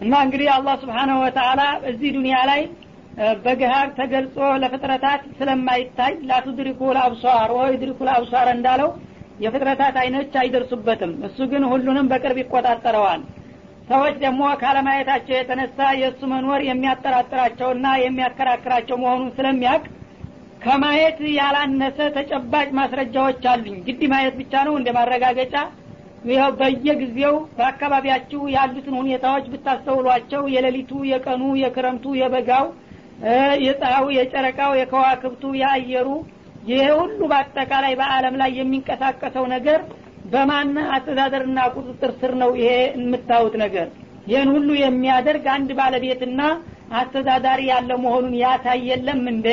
እና እንግዲህ አላህ ስብሓናሁ ወተአላ እዚህ ዱኒያ ላይ በገሃር ተገልጾ ለፍጥረታት ስለማይታይ ላቱድሪኩ ልአብሷር ወይ ድሪኩ ልአብሷር እንዳለው የፍጥረታት አይኖች አይደርሱበትም። እሱ ግን ሁሉንም በቅርብ ይቆጣጠረዋል። ሰዎች ደግሞ ካለማየታቸው የተነሳ የእሱ መኖር የሚያጠራጥራቸውና የሚያከራክራቸው መሆኑን ስለሚያውቅ ከማየት ያላነሰ ተጨባጭ ማስረጃዎች አሉኝ። ግድ ማየት ብቻ ነው እንደ ማረጋገጫ ይኸው በየጊዜው በአካባቢያችሁ ያሉትን ሁኔታዎች ብታስተውሏቸው የሌሊቱ የቀኑ የክረምቱ የበጋው የፀሐዩ የጨረቃው የከዋክብቱ የአየሩ ይሄ ሁሉ በአጠቃላይ በአለም ላይ የሚንቀሳቀሰው ነገር በማን አስተዳደርና ቁጥጥር ስር ነው ይሄ የምታዩት ነገር? ይህን ሁሉ የሚያደርግ አንድ ባለቤትና አስተዳዳሪ ያለ መሆኑን ያሳይ የለም እንደ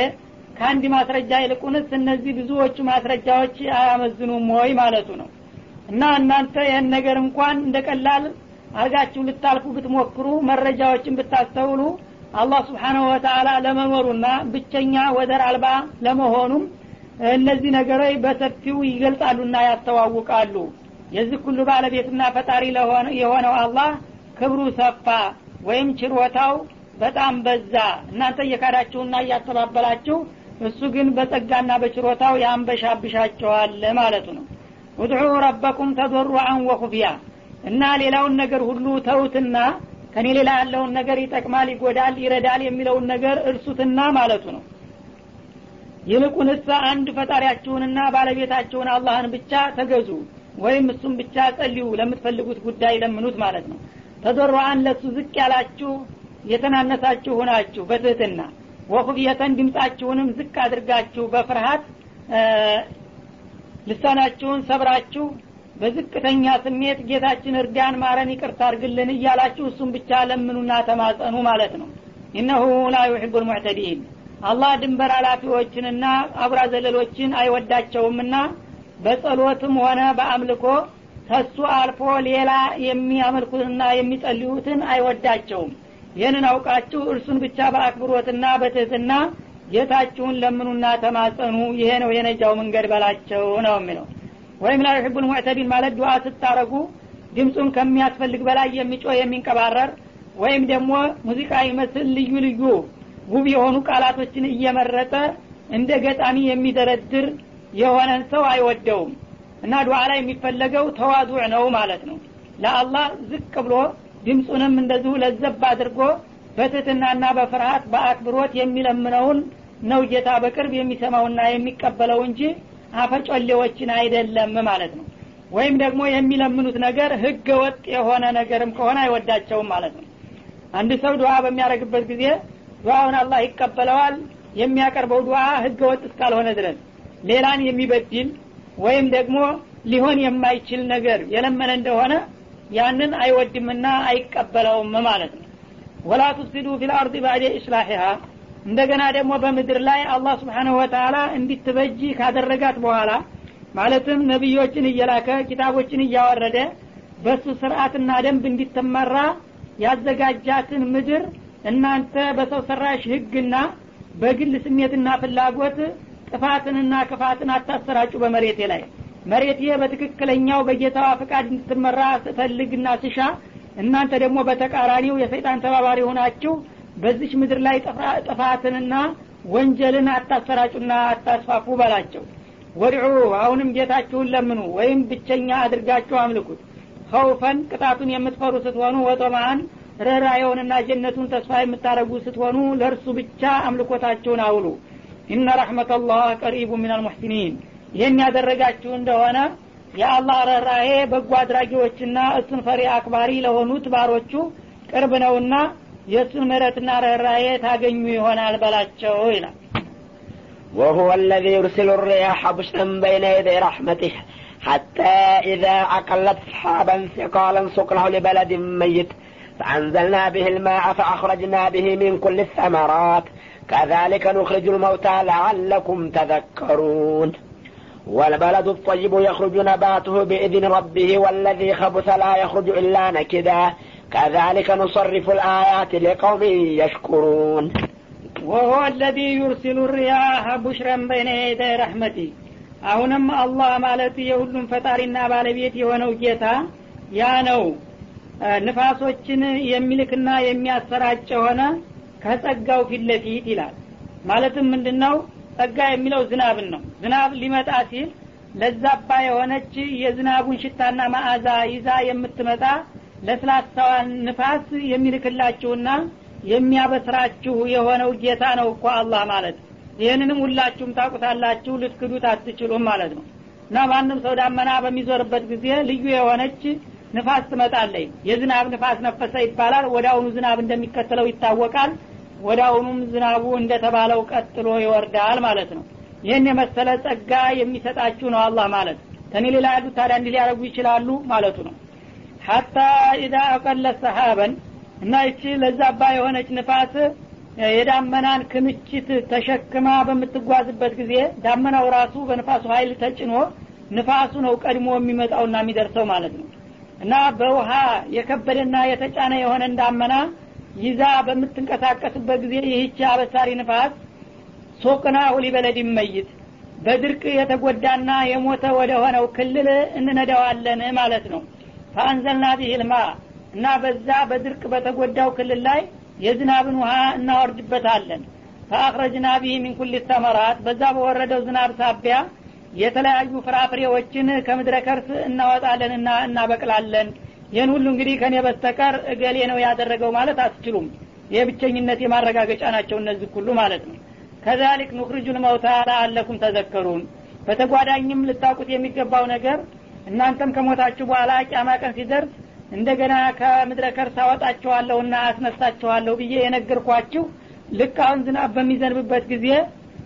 ከአንድ ማስረጃ ይልቁንስ እነዚህ ብዙዎቹ ማስረጃዎች አያመዝኑም ወይ ማለቱ ነው እና እናንተ ይህን ነገር እንኳን እንደ ቀላል አርጋችሁ ልታልፉ ብትሞክሩ መረጃዎችን ብታስተውሉ አላህ ስብሓናሁ ወተአላ ለመኖሩና ብቸኛ ወደር አልባ ለመሆኑም እነዚህ ነገሮች በሰፊው ይገልጻሉና ያስተዋውቃሉ። የዚህ ሁሉ ባለቤትና ፈጣሪ የሆነው አላህ ክብሩ ሰፋ ወይም ችሮታው በጣም በዛ። እናንተ እየካዳችሁና እያስተባበላችሁ እሱ ግን በጸጋና በችሮታው ያንበሻብሻቸዋል ማለቱ ነው ውድዑ ረበኩም ተضሩዐን ወኹፍያ. እና ሌላውን ነገር ሁሉ ተውትና ከኔ ሌላ ያለውን ነገር ይጠቅማል ይጎዳል ይረዳል የሚለውን ነገር እርሱትና ማለቱ ነው። ይልቁንስ አንድ ፈጣሪያችሁንና ባለቤታችሁን አላህን ብቻ ተገዙ ወይም እሱም ብቻ ጸልዩ ለምትፈልጉት ጉዳይ ለምኑት ማለት ነው። ተዶሯአን ለሱ ዝቅ ያላችሁ የተናነሳችሁ ሁናችሁ በትህትና ወኹፍየተን ድምፃችሁንም ዝቅ አድርጋችሁ በፍርሃት ልሳናችሁን ሰብራችሁ በዝቅተኛ ስሜት ጌታችን እርዳን ማረን ይቅርታ አርግልን እያላችሁ እሱም ብቻ ለምኑና ተማጸኑ ማለት ነው። ኢነሁ ላ ዩሕቡ ልሙዕተዲን አላህ ድንበር አላፊዎችንና አጉራ ዘለሎችን አይወዳቸውምና በጸሎትም ሆነ በአምልኮ ከሱ አልፎ ሌላ የሚያመልኩትና የሚጸልዩትን አይወዳቸውም። ይህንን አውቃችሁ እርሱን ብቻ በአክብሮትና በትህትና ጌታችሁን ለምኑና ተማጸኑ። ይሄ ነው የነጃው መንገድ በላቸው ነው የሚለው። ወይም ላ ዩሕቡ ማለት ዱዓ ስታረጉ ድምፁን ከሚያስፈልግ በላይ የሚጮህ የሚንቀባረር ወይም ደግሞ ሙዚቃ ይመስል ልዩ ልዩ ውብ የሆኑ ቃላቶችን እየመረጠ እንደ ገጣሚ የሚደረድር የሆነን ሰው አይወደውም። እና ዱዓ ላይ የሚፈለገው ተዋዱዕ ነው ማለት ነው። ለአላህ ዝቅ ብሎ ድምፁንም እንደዚሁ ለዘብ አድርጎ በትህትናና በፍርሀት በአክብሮት የሚለምነውን ነው ጌታ በቅርብ የሚሰማውና የሚቀበለው እንጂ አፈጮሌዎችን አይደለም ማለት ነው። ወይም ደግሞ የሚለምኑት ነገር ህገ ወጥ የሆነ ነገርም ከሆነ አይወዳቸውም ማለት ነው። አንድ ሰው ዱዓ በሚያደርግበት ጊዜ ዱዓውን አላህ ይቀበለዋል። የሚያቀርበው ዱዓ ህገ ወጥ እስካልሆነ ድረስ ሌላን የሚበድል ወይም ደግሞ ሊሆን የማይችል ነገር የለመነ እንደሆነ ያንን አይወድምና አይቀበለውም ማለት ነው ولا تفسدوا في الأرض بعد إصلاحها። እንደገና ደግሞ በምድር ላይ አላህ سبحانه وتعالى እንዲትበጂ ካደረጋት በኋላ ማለትም ነቢዮችን እየላከ ኪታቦችን እያወረደ በሱ ስርአትና ደንብ እንዲትመራ ያዘጋጃትን ምድር እናንተ በሰው ሰራሽ ህግና በግል ስሜትና ፍላጎት ጥፋትንና ክፋትን አታሰራጩ በመሬቴ ላይ። መሬቴ በትክክለኛው በጌታዋ ፍቃድ እንድትመራ ስፈልግና ስሻ እናንተ ደግሞ በተቃራኒው የሰይጣን ተባባሪ ሆናችሁ በዚች ምድር ላይ ጥፋትንና ወንጀልን አታሰራጩና አታስፋፉ በላቸው። ወድዑ አሁንም ጌታችሁን ለምኑ ወይም ብቸኛ አድርጋችሁ አምልኩት። ከውፈን ቅጣቱን የምትፈሩ ስትሆኑ ወጦማን ርኅራኄውንና ጀነቱን ተስፋ የምታደረጉ ስትሆኑ ለእርሱ ብቻ አምልኮታችሁን አውሉ። ኢነ ረሕመተላህ ቀሪቡ ምን አልሙሕሲኒን ይህን ያደረጋችሁ እንደሆነ የአላህ ርኅራሄ በጎ አድራጊዎችና እሱን ፈሪ አክባሪ ለሆኑት ባሮቹ ቅርብ ነውና የእሱን ምሕረትና ርኅራሄ ታገኙ ይሆናል በላቸው ይላል وهو الذي يرسل الرياح بشرا بين يدي رحمته حتى إذا أقلت سحابا ثقالا سقناه لبلد ميت فأنزلنا به الماء فأخرجنا به من كل الثمرات كذلك نخرج الموتى لعلكم تذكرون والبلد الطيب يخرج نباته بإذن ربه والذي خبث لا يخرج إلا نكدا كذلك نصرف الآيات لقوم يشكرون وهو الذي يرسل الرياح بشرا بين يدي رحمته አሁንም አላህ ማለት የሁሉም ፈጣሪና ባለቤት የሆነው ጌታ ያ ነው ንፋሶችን የሚልክና የሚያሰራጭ የሆነ ከጸጋው ፊት ለፊት ይላል ማለትም ምንድን ነው ጸጋ የሚለው ዝናብን ነው። ዝናብ ሊመጣ ሲል ለዛባ የሆነች የዝናቡን ሽታና ማዕዛ ይዛ የምትመጣ ለስላሳዋን ንፋስ የሚልክላችሁና የሚያበስራችሁ የሆነው ጌታ ነው እኮ አላህ ማለት። ይህንንም ሁላችሁም ታቁታላችሁ ልትክዱት አትችሉም ማለት ነው። እና ማንም ሰው ዳመና በሚዞርበት ጊዜ ልዩ የሆነች ንፋስ ትመጣለች። የዝናብ ንፋስ ነፈሰ ይባላል። ወደ አሁኑ ዝናብ እንደሚከተለው ይታወቃል ወደ አሁኑም ዝናቡ እንደተባለው ቀጥሎ ይወርዳል ማለት ነው። ይህን የመሰለ ጸጋ የሚሰጣችሁ ነው አላህ ማለት። ተኔ ሌላ ያሉት ታዲያ እንዲህ ሊያደረጉ ይችላሉ ማለቱ ነው። ሀታ ኢዛ አቀለ ሰሀበን እና ይቺ ለዛባ የሆነች ንፋስ የዳመናን ክምችት ተሸክማ በምትጓዝበት ጊዜ ዳመናው ራሱ በንፋሱ ሀይል ተጭኖ ንፋሱ ነው ቀድሞ የሚመጣውና የሚደርሰው ማለት ነው። እና በውሃ የከበደና የተጫነ የሆነን ዳመና ይዛ በምትንቀሳቀስበት ጊዜ ይህች አበሳሪ ንፋስ ሶቅና ሊበለድ መይት በድርቅ የተጎዳና የሞተ ወደ ሆነው ክልል እንነዳዋለን ማለት ነው። ፈአንዘልና ቢህልማ እና በዛ በድርቅ በተጎዳው ክልል ላይ የዝናብን ውሃ እናወርድበታለን። ፈአክረጅና ቢህ ሚን ኩል ተመራት በዛ በወረደው ዝናብ ሳቢያ የተለያዩ ፍራፍሬዎችን ከምድረ ከርስ እናወጣለንና እናበቅላለን ይህን ሁሉ እንግዲህ ከኔ በስተቀር እገሌ ነው ያደረገው ማለት አትችሉም። የብቸኝነት የማረጋገጫ ናቸው እነዚህ ሁሉ ማለት ነው። ከዛሊክ ኑክርጁ ልመውታ ለአለኩም ተዘከሩን። በተጓዳኝም ልታውቁት የሚገባው ነገር እናንተም ከሞታችሁ በኋላ ቂያማ ቀን ሲደርስ እንደገና ከምድረ ከርስ አወጣችኋለሁና አስነሳችኋለሁ ብዬ የነገርኳችሁ ልክ አሁን ዝናብ በሚዘንብበት ጊዜ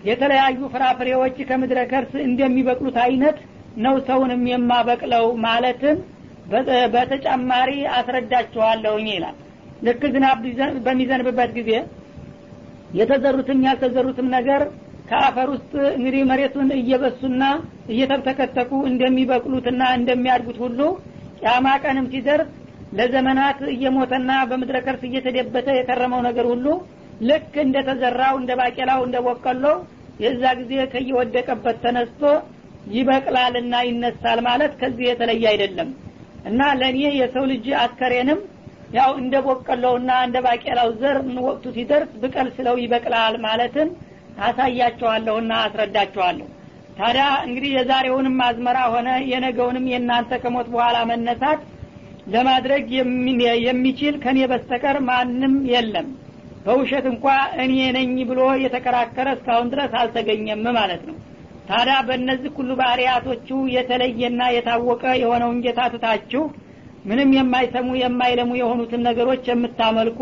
የተለያዩ ፍራፍሬዎች ከምድረ ከርስ እንደሚበቅሉት አይነት ነው ሰውንም የማበቅለው ማለትም በተጨማሪ አስረዳችኋለሁኝ ይላል። ልክ ዝናብ በሚዘንብበት ጊዜ የተዘሩትም ያልተዘሩትም ነገር ከአፈር ውስጥ እንግዲህ መሬቱን እየበሱና እየተብተከተኩ እንደሚበቅሉትና እንደሚያድጉት ሁሉ ቂያማ ቀንም ሲደርስ ለዘመናት እየሞተና በምድረ ከርስ እየተደበተ የከረመው ነገር ሁሉ ልክ እንደተዘራው እንደ ባቄላው እንደ ቦቀሎ የዛ ጊዜ ከየወደቀበት ተነስቶ ይበቅላልና ይነሳል ማለት ከዚህ የተለየ አይደለም እና ለእኔ የሰው ልጅ አስከሬንም ያው እንደ ቦቀሎውና እንደ ባቄላው ዘር ወቅቱ ሲደርስ ብቀል ስለው ይበቅላል ማለትን አሳያቸዋለሁና አስረዳቸዋለሁ። ታዲያ እንግዲህ የዛሬውንም አዝመራ ሆነ የነገውንም የእናንተ ከሞት በኋላ መነሳት ለማድረግ የሚችል ከኔ በስተቀር ማንም የለም። በውሸት እንኳ እኔ ነኝ ብሎ የተከራከረ እስካሁን ድረስ አልተገኘም ማለት ነው ታዲያ በእነዚህ ሁሉ ባህርያቶቹ የተለየና የታወቀ የሆነውን ጌታ ትታችሁ ምንም የማይሰሙ የማይለሙ የሆኑትን ነገሮች የምታመልኩ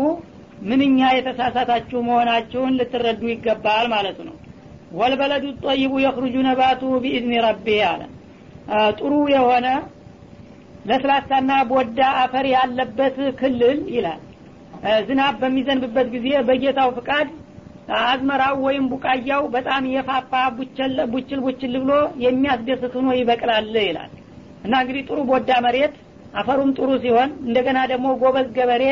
ምንኛ የተሳሳታችሁ መሆናችሁን ልትረዱ ይገባል ማለት ነው። ወልበለዱ ጠይቡ የክሩጁ ነባቱ ቢኢዝኒ ረቢ አለ። ጥሩ የሆነ ለስላሳና ቦዳ አፈር ያለበት ክልል ይላል። ዝናብ በሚዘንብበት ጊዜ በጌታው ፍቃድ አዝመራው ወይም ቡቃያው በጣም የፋፋ ቡችል ቡችል ብሎ የሚያስደስት ሆኖ ይበቅላል ይላል። እና እንግዲህ ጥሩ ቦዳ መሬት አፈሩም ጥሩ ሲሆን እንደገና ደግሞ ጎበዝ ገበሬ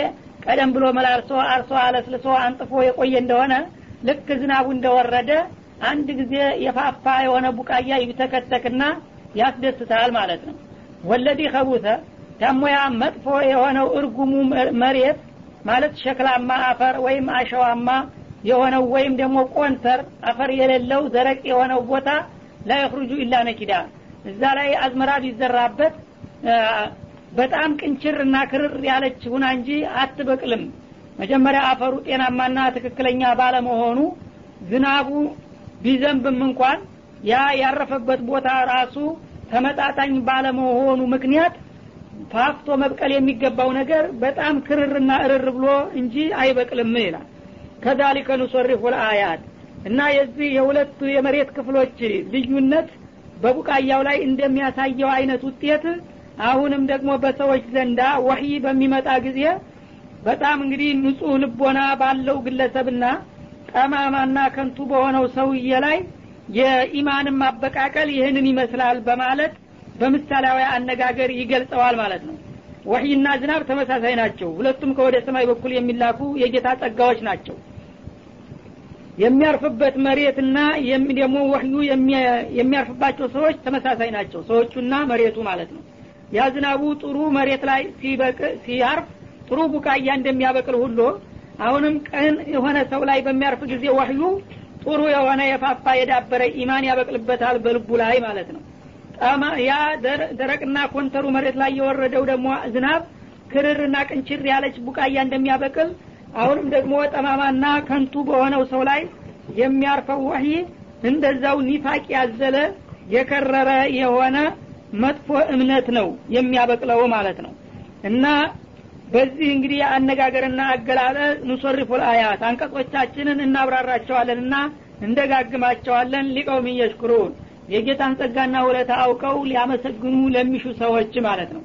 ቀደም ብሎ መላርሶ አርሶ አለስልሶ አንጥፎ የቆየ እንደሆነ ልክ ዝናቡ እንደወረደ አንድ ጊዜ የፋፋ የሆነ ቡቃያ ይብተከተክና ያስደስታል ማለት ነው። ወለዲ ከቡተ ደሞያ መጥፎ የሆነው እርጉሙ መሬት ማለት ሸክላማ አፈር ወይም አሸዋማ የሆነው ወይም ደግሞ ቆንተር አፈር የሌለው ደረቅ የሆነው ቦታ ላይ የክሩጁ ኢላ ነኪዳ እዛ ላይ አዝመራ ቢዘራበት በጣም ቅንችር እና ክርር ያለች ሁና እንጂ አትበቅልም። መጀመሪያ አፈሩ ጤናማና ትክክለኛ ባለመሆኑ ዝናቡ ቢዘንብም እንኳን ያ ያረፈበት ቦታ ራሱ ተመጣጣኝ ባለመሆኑ ምክንያት ፋፍቶ መብቀል የሚገባው ነገር በጣም ክርርና እርር ብሎ እንጂ አይበቅልም ይላል ከዛሊከ ኑሶሪፉ ልአያት እና የዚህ የሁለቱ የመሬት ክፍሎች ልዩነት በቡቃያው ላይ እንደሚያሳየው አይነት ውጤት አሁንም ደግሞ በሰዎች ዘንዳ ወህይ በሚመጣ ጊዜ በጣም እንግዲህ ንጹህ ልቦና ባለው ግለሰብና ጠማማና ከንቱ በሆነው ሰውዬ ላይ የኢማንን ማበቃቀል ይህንን ይመስላል በማለት በምሳሌያዊ አነጋገር ይገልጸዋል ማለት ነው ወህይና ዝናብ ተመሳሳይ ናቸው። ሁለቱም ከወደ ሰማይ በኩል የሚላኩ የጌታ ጸጋዎች ናቸው። የሚያርፍበት መሬትና ደግሞ ወህዩ የሚያርፍባቸው ሰዎች ተመሳሳይ ናቸው። ሰዎቹና መሬቱ ማለት ነው። ያ ዝናቡ ጥሩ መሬት ላይ ሲያርፍ ጥሩ ቡቃያ እንደሚያበቅል ሁሉ አሁንም ቀን የሆነ ሰው ላይ በሚያርፍ ጊዜ ወህዩ ጥሩ የሆነ የፋፋ የዳበረ ኢማን ያበቅልበታል በልቡ ላይ ማለት ነው ያ ደረቅና ኮንተሩ መሬት ላይ የወረደው ደግሞ ዝናብ ክርርና ቅንችር ያለች ቡቃያ እንደሚያበቅል አሁንም ደግሞ ጠማማና ከንቱ በሆነው ሰው ላይ የሚያርፈው ወህይ እንደዛው ኒፋቅ ያዘለ የከረረ የሆነ መጥፎ እምነት ነው የሚያበቅለው ማለት ነው። እና በዚህ እንግዲህ አነጋገርና አገላለ ኑሶሪፉል አያት አንቀጾቻችንን እናብራራቸዋለንና እንደጋግማቸዋለን። ሊቀውም የሽኩሩን የጌታን ጸጋና ውለታ አውቀው ሊያመሰግኑ ለሚሹ ሰዎች ማለት ነው።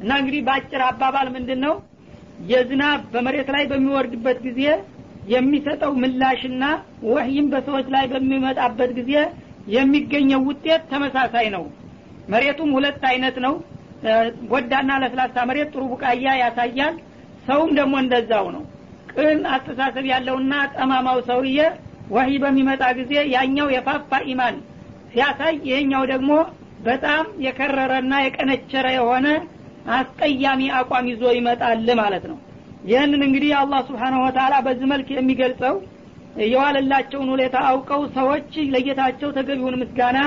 እና እንግዲህ በአጭር አባባል ምንድን ነው የዝናብ በመሬት ላይ በሚወርድበት ጊዜ የሚሰጠው ምላሽና ወህይም በሰዎች ላይ በሚመጣበት ጊዜ የሚገኘው ውጤት ተመሳሳይ ነው። መሬቱም ሁለት አይነት ነው። ጎዳና ለስላሳ መሬት ጥሩ ቡቃያ ያሳያል። ሰውም ደግሞ እንደዛው ነው። ቅን አስተሳሰብ ያለውና ጠማማው ሰውዬ ወህይ በሚመጣ ጊዜ ያኛው የፋፋ ኢማን ሲያሳይ ይሄኛው ደግሞ በጣም የከረረና የቀነቸረ የሆነ አስቀያሚ አቋም ይዞ ይመጣል ማለት ነው ይህንን እንግዲህ አላህ ስብሓንሁ ወተላ በዚህ መልክ የሚገልጸው የዋለላቸውን ሁኔታ አውቀው ሰዎች ለጌታቸው ተገቢውን ምስጋና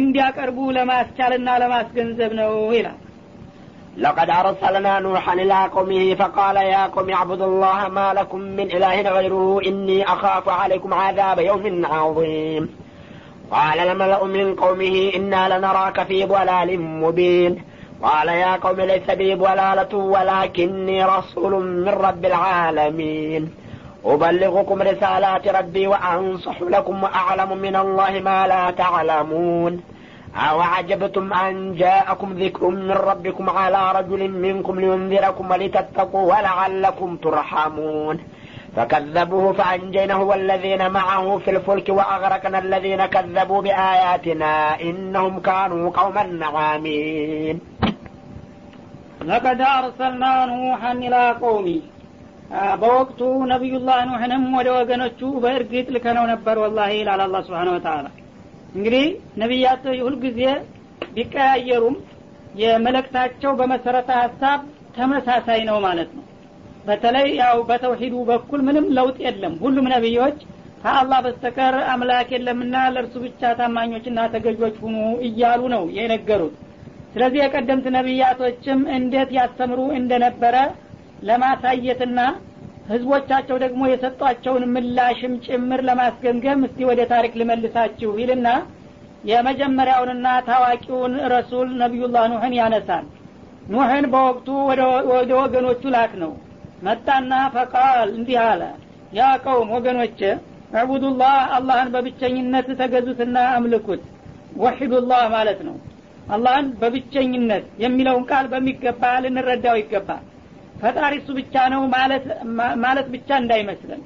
እንዲያቀርቡ ለማስቻልና ለማስገንዘብ ነው ይላል لقد أرسلنا نوحا إلى قومه فقال يا قوم اعبدوا الله ما لكم من إله غيره إني أخاف عليكم عذاب يوم عظيم قال الملأ من قومه إنا لنراك في ضلال مبين. قال يا قوم ليس بي ضلالة ولكني رسول من رب العالمين. أبلغكم رسالات ربي وأنصح لكم وأعلم من الله ما لا تعلمون. أو عجبتم أن جاءكم ذكر من ربكم على رجل منكم لينذركم ولتتقوا ولعلكم ترحمون. فكذبوه فأنجيناه والذين معه في الفلك وأغرقنا الذين كذبوا بآياتنا إنهم كانوا قوما عامين لقد أرسلنا نوحا إلى قومه በወቅቱ ነቢዩላህ ኑሕንም ወደ ወገኖቹ በእርግጥ ልከነው ነበር ወላሂ ይላል አላ ስብሓን ወተላ እንግዲህ ነቢያት ሁልጊዜ ቢቀያየሩም የመለክታቸው በመሰረተ ሀሳብ ተመሳሳይ ነው ማለት ነው በተለይ ያው በተውሂዱ በኩል ምንም ለውጥ የለም። ሁሉም ነቢዮች ከአላህ በስተቀር አምላክ የለምና ለእርሱ ብቻ ታማኞችና ተገዦች ሁኑ እያሉ ነው የነገሩት። ስለዚህ የቀደምት ነቢያቶችም እንዴት ያስተምሩ እንደነበረ ለማሳየትና ህዝቦቻቸው ደግሞ የሰጧቸውን ምላሽም ጭምር ለማስገምገም እስቲ ወደ ታሪክ ልመልሳችሁ ይልና የመጀመሪያውንና ታዋቂውን ረሱል ነቢዩላህ ኑህን ያነሳል። ኑህን በወቅቱ ወደ ወገኖቹ ላክ ነው መጣና ፈቃል እንዲህ አለ። ያ ቀውም ወገኖች ዕቡዱላህ አላህን በብቸኝነት ተገዙትና አምልኩት። ወሒዱላህ ማለት ነው። አላህን በብቸኝነት የሚለውን ቃል በሚገባ ልንረዳው ይገባል። ፈጣሪ እሱ ብቻ ነው ማለት ማለት ብቻ እንዳይመስለን።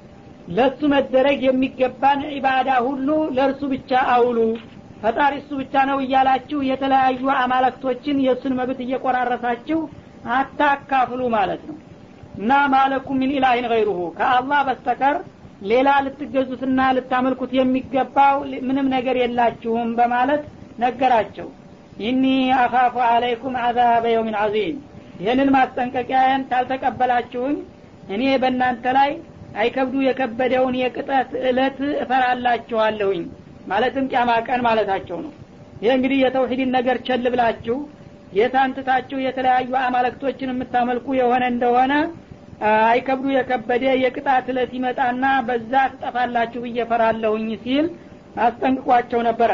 ለእሱ መደረግ የሚገባን ኢባዳ ሁሉ ለእርሱ ብቻ አውሉ። ፈጣሪ እሱ ብቻ ነው እያላችሁ የተለያዩ አማለክቶችን የእሱን መብት እየቆራረሳችሁ አታካፍሉ ማለት ነው እና ማለኩም ሚን ኢላሂን ገይሩሁ። ከአላህ በስተቀር ሌላ ልትገዙትና ልታመልኩት የሚገባው ምንም ነገር የላችሁም በማለት ነገራቸው። ኢኒ አኻፉ አለይኩም አዛበ የውሚን አዚም ይህንን ማስጠንቀቂያን ካልተቀበላችሁኝ እኔ በእናንተ ላይ አይከብዱ የከበደውን የቅጠት እለት እፈራላችኋለሁኝ። ማለትም ቂያማ ቀን ማለታቸው ነው። ይህ እንግዲህ የተውሂድን ነገር ቸል ብላችሁ የታንትታችሁ የተለያዩ አማለክቶችን የምታመልኩ የሆነ እንደሆነ አይከብዱ የከበደ የቅጣት እለት ይመጣና በዛ ትጠፋላችሁ ብዬ ፈራለሁኝ ሲል አስጠንቅቋቸው ነበረ።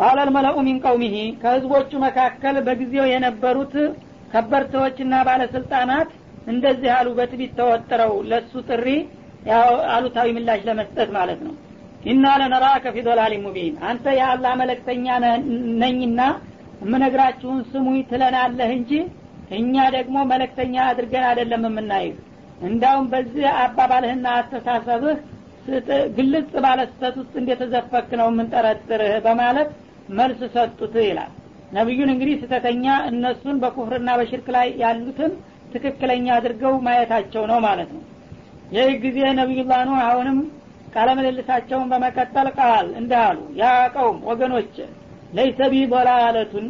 ቃለ ልመለኡ ሚን ቀውሚሂ ከህዝቦቹ መካከል በጊዜው የነበሩት ከበርተዎችና ባለስልጣናት እንደዚህ አሉ በትቢት ተወጥረው ለሱ ጥሪ አሉታዊ ምላሽ ለመስጠት ማለት ነው። ኢና ለነራከ ፊ ዶላሊ ሙቢን አንተ የአላህ መለክተኛ ነኝና የምነግራችሁን ስሙኝ ትለናለህ እንጂ እኛ ደግሞ መለክተኛ አድርገን አይደለም የምናይህ እንዳውም በዚህ አባባልህና አስተሳሰብህ ግልጽ ባለ ስተት ውስጥ እንደተዘፈክ ነው የምንጠረጥርህ በማለት መልስ ሰጡት ይላል። ነቢዩን እንግዲህ ስተተኛ እነሱን በኩፍርና በሽርክ ላይ ያሉትን ትክክለኛ አድርገው ማየታቸው ነው ማለት ነው። ይህ ጊዜ ነቢዩላህ ኑህ አሁንም ቃለምልልሳቸውን በመቀጠል ቃል እንዳሉ يا قوم ወገኖች ليس بي ضلالة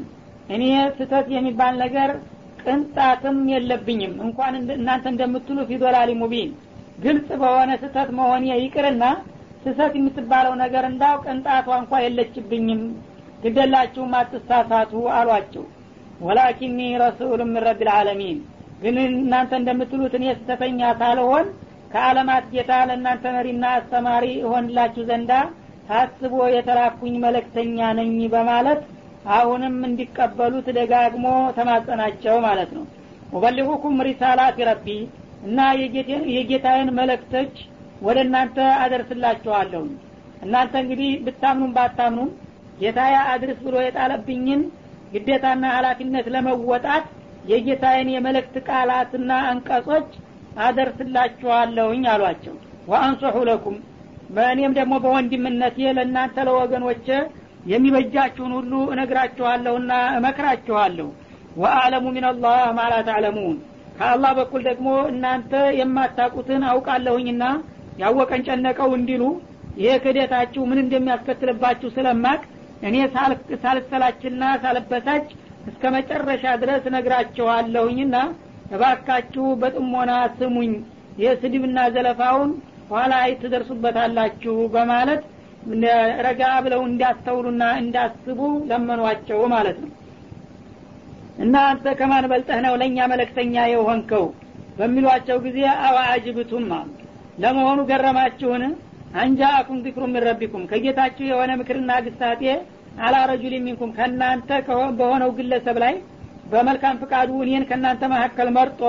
እኔ ስተት የሚባል ነገር ቅንጣትም የለብኝም። እንኳን እናንተ እንደምትሉ في ضلال مبين። ግልጽ በሆነ ስህተት መሆን ይቅርና ስህተት የምትባለው ነገር እንዳው ቅንጣቷ እንኳ የለችብኝም። ግደላችሁም አትሳሳቱ አሏቸው። ወላኪኒ ረሱሉ ምን ረቢ ልዓለሚን ግን እናንተ እንደምትሉት እኔ ስተተኛ ሳልሆን ከአለማት ጌታ ለእናንተ መሪና አስተማሪ እሆንላችሁ ዘንዳ ታስቦ የተላኩኝ መለክተኛ ነኝ በማለት አሁንም እንዲቀበሉት ደጋግሞ ተማጸናቸው ማለት ነው። ወበሊሁኩም ሪሳላት ረቢ እና የጌታዬን መለክቶች ወደ እናንተ አደርስላችኋለሁ። እናንተ እንግዲህ ብታምኑም ባታምኑም ጌታዬ አድርስ ብሎ የጣለብኝን ግዴታና ኃላፊነት ለመወጣት የጌታዬን የመለክት ቃላትና አንቀጾች አደርስላችኋለሁኝ አሏቸው። ወአንሶሑ ለኩም በእኔም ደግሞ በወንድምነቴ ለእናንተ ለወገኖች የሚበጃችሁን ሁሉ እነግራችኋለሁና እመክራችኋለሁ። ወአዕለሙ ሚንላህ ማላ ተዕለሙን። ከአላህ በኩል ደግሞ እናንተ የማታቁትን አውቃለሁኝና ያወቀን ጨነቀው እንዲሉ ይሄ ክደታችሁ ምን እንደሚያስከትልባችሁ ስለማቅ እኔ ሳልሰላችና ሳልበሳጭ እስከ መጨረሻ ድረስ እነግራችኋለሁኝና እባካችሁ በጥሞና ስሙኝ። የስድብና ዘለፋውን ኋላ ትደርሱበታላችሁ በማለት ረጋ ብለው እንዳስተውሉና እንዳስቡ ለመኗቸው ማለት ነው። እና አንተ ከማን በልጠህ ነው ለእኛ መለክተኛ የሆንከው? በሚሏቸው ጊዜ አዋአጅብቱም አሉ። ለመሆኑ ገረማችሁን? አንጃአኩም ዚክሩ ምን ረቢኩም? ከጌታችሁ የሆነ ምክርና ግሳጤ አላ ረጁል ሚንኩም። ከእናንተ በሆነው ግለሰብ ላይ በመልካም ፍቃዱ እኔን ከእናንተ መካከል መርጦ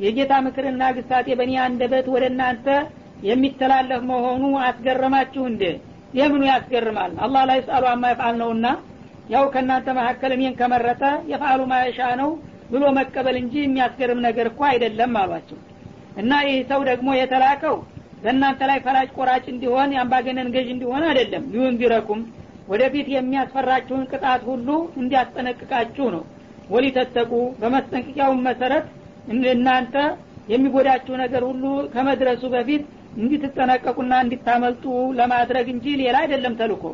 የጌታ ምክርና ግሳጤ በእኔ አንደበት ወደ እናንተ የሚተላለፍ መሆኑ አስገረማችሁ እንዴ ይህ ምኑ ያስገርማል? አላህ ላይ ስአሉ አማ ይፍአል ነውና ያው ከእናንተ መካከል እኔን ከመረጠ የፍአሉ ማየሻ ነው ብሎ መቀበል እንጂ የሚያስገርም ነገር እኮ አይደለም አሏቸው። እና ይህ ሰው ደግሞ የተላከው በእናንተ ላይ ፈላጭ ቆራጭ እንዲሆን የአምባገነን ገዥ እንዲሆን አይደለም። ሊዩንዚረኩም ወደፊት የሚያስፈራችሁን ቅጣት ሁሉ እንዲያስጠነቅቃችሁ ነው። ወሊተተቁ በመስጠንቅቂያውን መሰረት እናንተ የሚጎዳችሁ ነገር ሁሉ ከመድረሱ በፊት እንዲትጠነቀቁና እንዲታመልጡ ለማድረግ እንጂ ሌላ አይደለም ተልኮ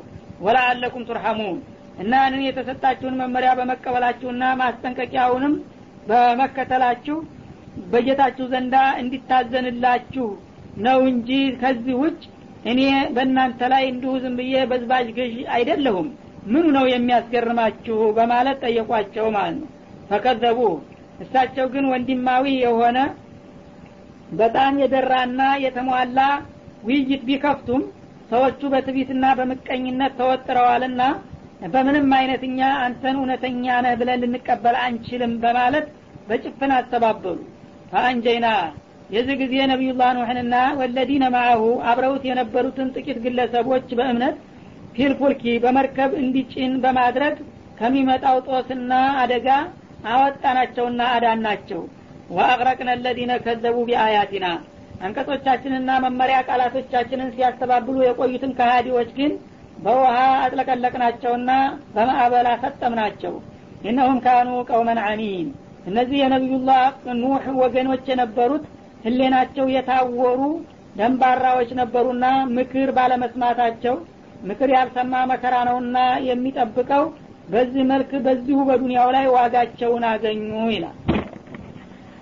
ወላአለኩም ቱርሐሙን። እና እንን የተሰጣችሁን መመሪያ በመቀበላችሁና ማስጠንቀቂያውንም በመከተላችሁ በጌታችሁ ዘንዳ እንዲታዘንላችሁ ነው እንጂ ከዚህ ውጭ እኔ በእናንተ ላይ እንዲሁ ዝም ብዬ በዝባዥ ገዥ አይደለሁም። ምኑ ነው የሚያስገርማችሁ? በማለት ጠየቋቸው ማለት ነው። ፈከዘቡ እሳቸው ግን ወንድማዊ የሆነ በጣም የደራና የተሟላ ውይይት ቢከፍቱም ሰዎቹ በትቢትና በምቀኝነት ተወጥረዋልና በምንም አይነት እኛ አንተን እውነተኛ ነህ ብለን ልንቀበል አንችልም በማለት በጭፍን አስተባበሉ። ፈአንጀይና የዚህ ጊዜ ነቢዩላህ ኑሕንና ወለዲነ ማአሁ አብረውት የነበሩትን ጥቂት ግለሰቦች በእምነት ፊልፉልኪ በመርከብ እንዲጭን በማድረግ ከሚመጣው ጦስና አደጋ አወጣናቸውና አዳናቸው ወአቅረቅነ ለዚነ ከዘቡ ቢአያቲና። አንቀጾቻችንና መመሪያ ቃላቶቻችንን ሲያስተባብሉ የቆዩትን ከሃዲዎች ግን በውሃ አጥለቀለቅናቸውና በማዕበል አሰጠምናቸው እነሁም ካኑ ቀውመን አሚን እነዚህ የነቢዩላህ ኑህ ወገኖች የነበሩት ህሌናቸው የታወሩ ደንባራዎች ነበሩና ምክር ባለመስማታቸው ምክር ያልሰማ መከራ ነውና የሚጠብቀው በዚህ መልክ በዚሁ በዱንያው ላይ ዋጋቸውን አገኙ ይላል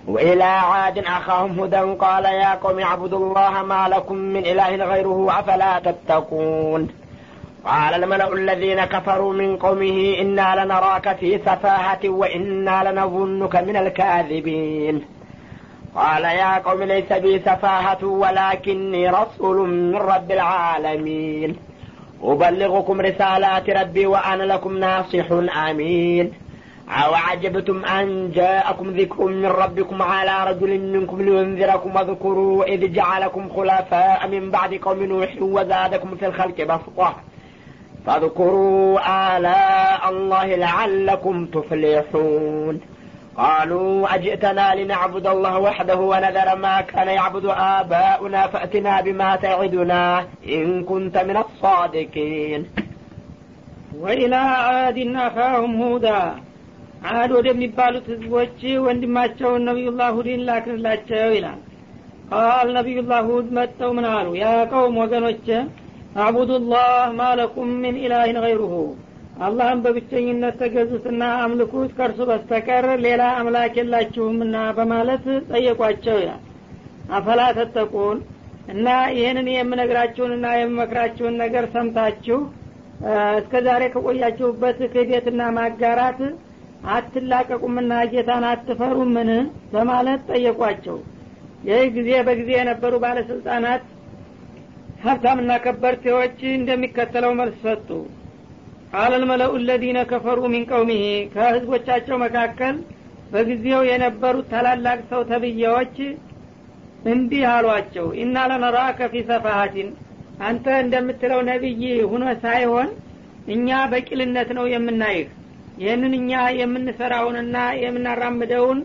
وإلى عاد أخاهم هدى قال يا قوم اعبدوا الله ما لكم من إله غيره أفلا تتقون. قال الملأ الذين كفروا من قومه إنا لنراك في سفاهة وإنا لنظنك من الكاذبين. قال يا قوم ليس بي سفاهة ولكني رسول من رب العالمين. أبلغكم رسالات ربي وأنا لكم ناصح أمين. أوعجبتم أن جاءكم ذكر من ربكم على رجل منكم لينذركم واذكروا إذ جعلكم خلفاء من بعد قوم نوح وزادكم في الخلق بسطة. فاذكروا آلاء الله لعلكم تفلحون. قالوا أجئتنا لنعبد الله وحده ونذر ما كان يعبد آباؤنا فأتنا بما تعدنا إن كنت من الصادقين. وإلى عاد أخاهم هودا. አድ ወደሚባሉት ህዝቦች ወንድማቸውን ነቢዩላህ ሁድን ላክንላቸው ይላል። ቃል ነቢዩላህ ሁድ መጥተው ምን አሉ? ያ ቀውም ወገኖቼ አቡዱላህ ማለኩም ምን ኢላህን ገይሩሁ። አላህን በብቸኝነት ተገዙትና አምልኩት ከእርሱ በስተቀር ሌላ አምላክ የላችሁምና በማለት ጠየቋቸው ይላል። አፈላ ተተቁን? እና ይህንን የምነግራችሁንና የምመክራችሁን ነገር ሰምታችሁ እስከ ዛሬ ከቆያችሁበት ክህደትና ማጋራት አትላቀቁምና ጌታን አትፈሩምን? በማለት ጠየቋቸው። ይህ ጊዜ በጊዜ የነበሩ ባለስልጣናት ሀብታምና ከበርቴዎች እንደሚከተለው መልስ ሰጡ። ቃል ልመለኡ ከፈሩ ሚን ቀውሚሄ ከህዝቦቻቸው መካከል በጊዜው የነበሩት ታላላቅ ሰው ተብዬዎች እንዲህ አሏቸው። ኢና ለነራከ ፊ ሰፋሃቲን አንተ እንደምትለው ነቢይ ሁኖ ሳይሆን እኛ በቂልነት ነው የምናይህ ይህንን እኛ የምንሰራውንና የምናራምደውን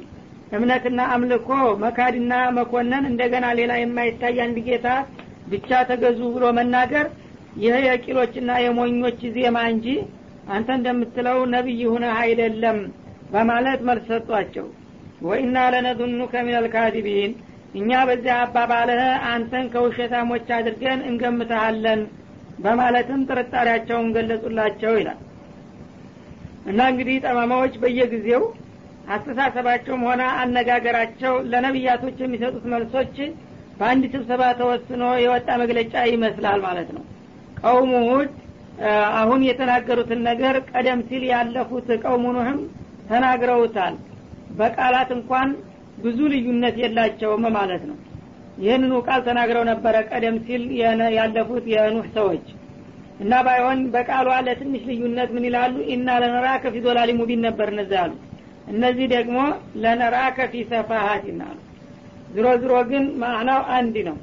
እምነትና አምልኮ መካድና መኮነን እንደገና ሌላ የማይታይ አንድ ጌታ ብቻ ተገዙ ብሎ መናገር ይህ የቂሎችና የሞኞች ዜማ እንጂ አንተ እንደምትለው ነቢይ ሁነህ አይደለም በማለት መልስ ሰጧቸው። ወኢና ለነዙኑከ ሚነል ካዲቢን እኛ በዚያ አባባልህ አንተን ከውሸታሞች አድርገን እንገምተሃለን በማለትም ጥርጣሬያቸውን ገለጹላቸው ይላል እና እንግዲህ ጠማማዎች በየጊዜው አስተሳሰባቸውም ሆነ አነጋገራቸው ለነቢያቶች የሚሰጡት መልሶች በአንድ ስብሰባ ተወስኖ የወጣ መግለጫ ይመስላል ማለት ነው። ቀውሙ አሁን የተናገሩትን ነገር ቀደም ሲል ያለፉት ቀውሙ ኑህም ተናግረውታል። በቃላት እንኳን ብዙ ልዩነት የላቸውም ማለት ነው። ይህንኑ ቃል ተናግረው ነበረ ቀደም ሲል ያለፉት የኑህ ሰዎች እና ባይሆን በቃሏ ለትንሽ ልዩነት ምን ይላሉ? ኢና ለነራ ከፊ ዶላሊ ሙቢን ነበር እነዚህ አሉ እነዚህ ደግሞ ለነራ ከፊ ሰፋሀት ይናሉ ዝሮ ዝሮ ግን ማዕናው አንድ ነው።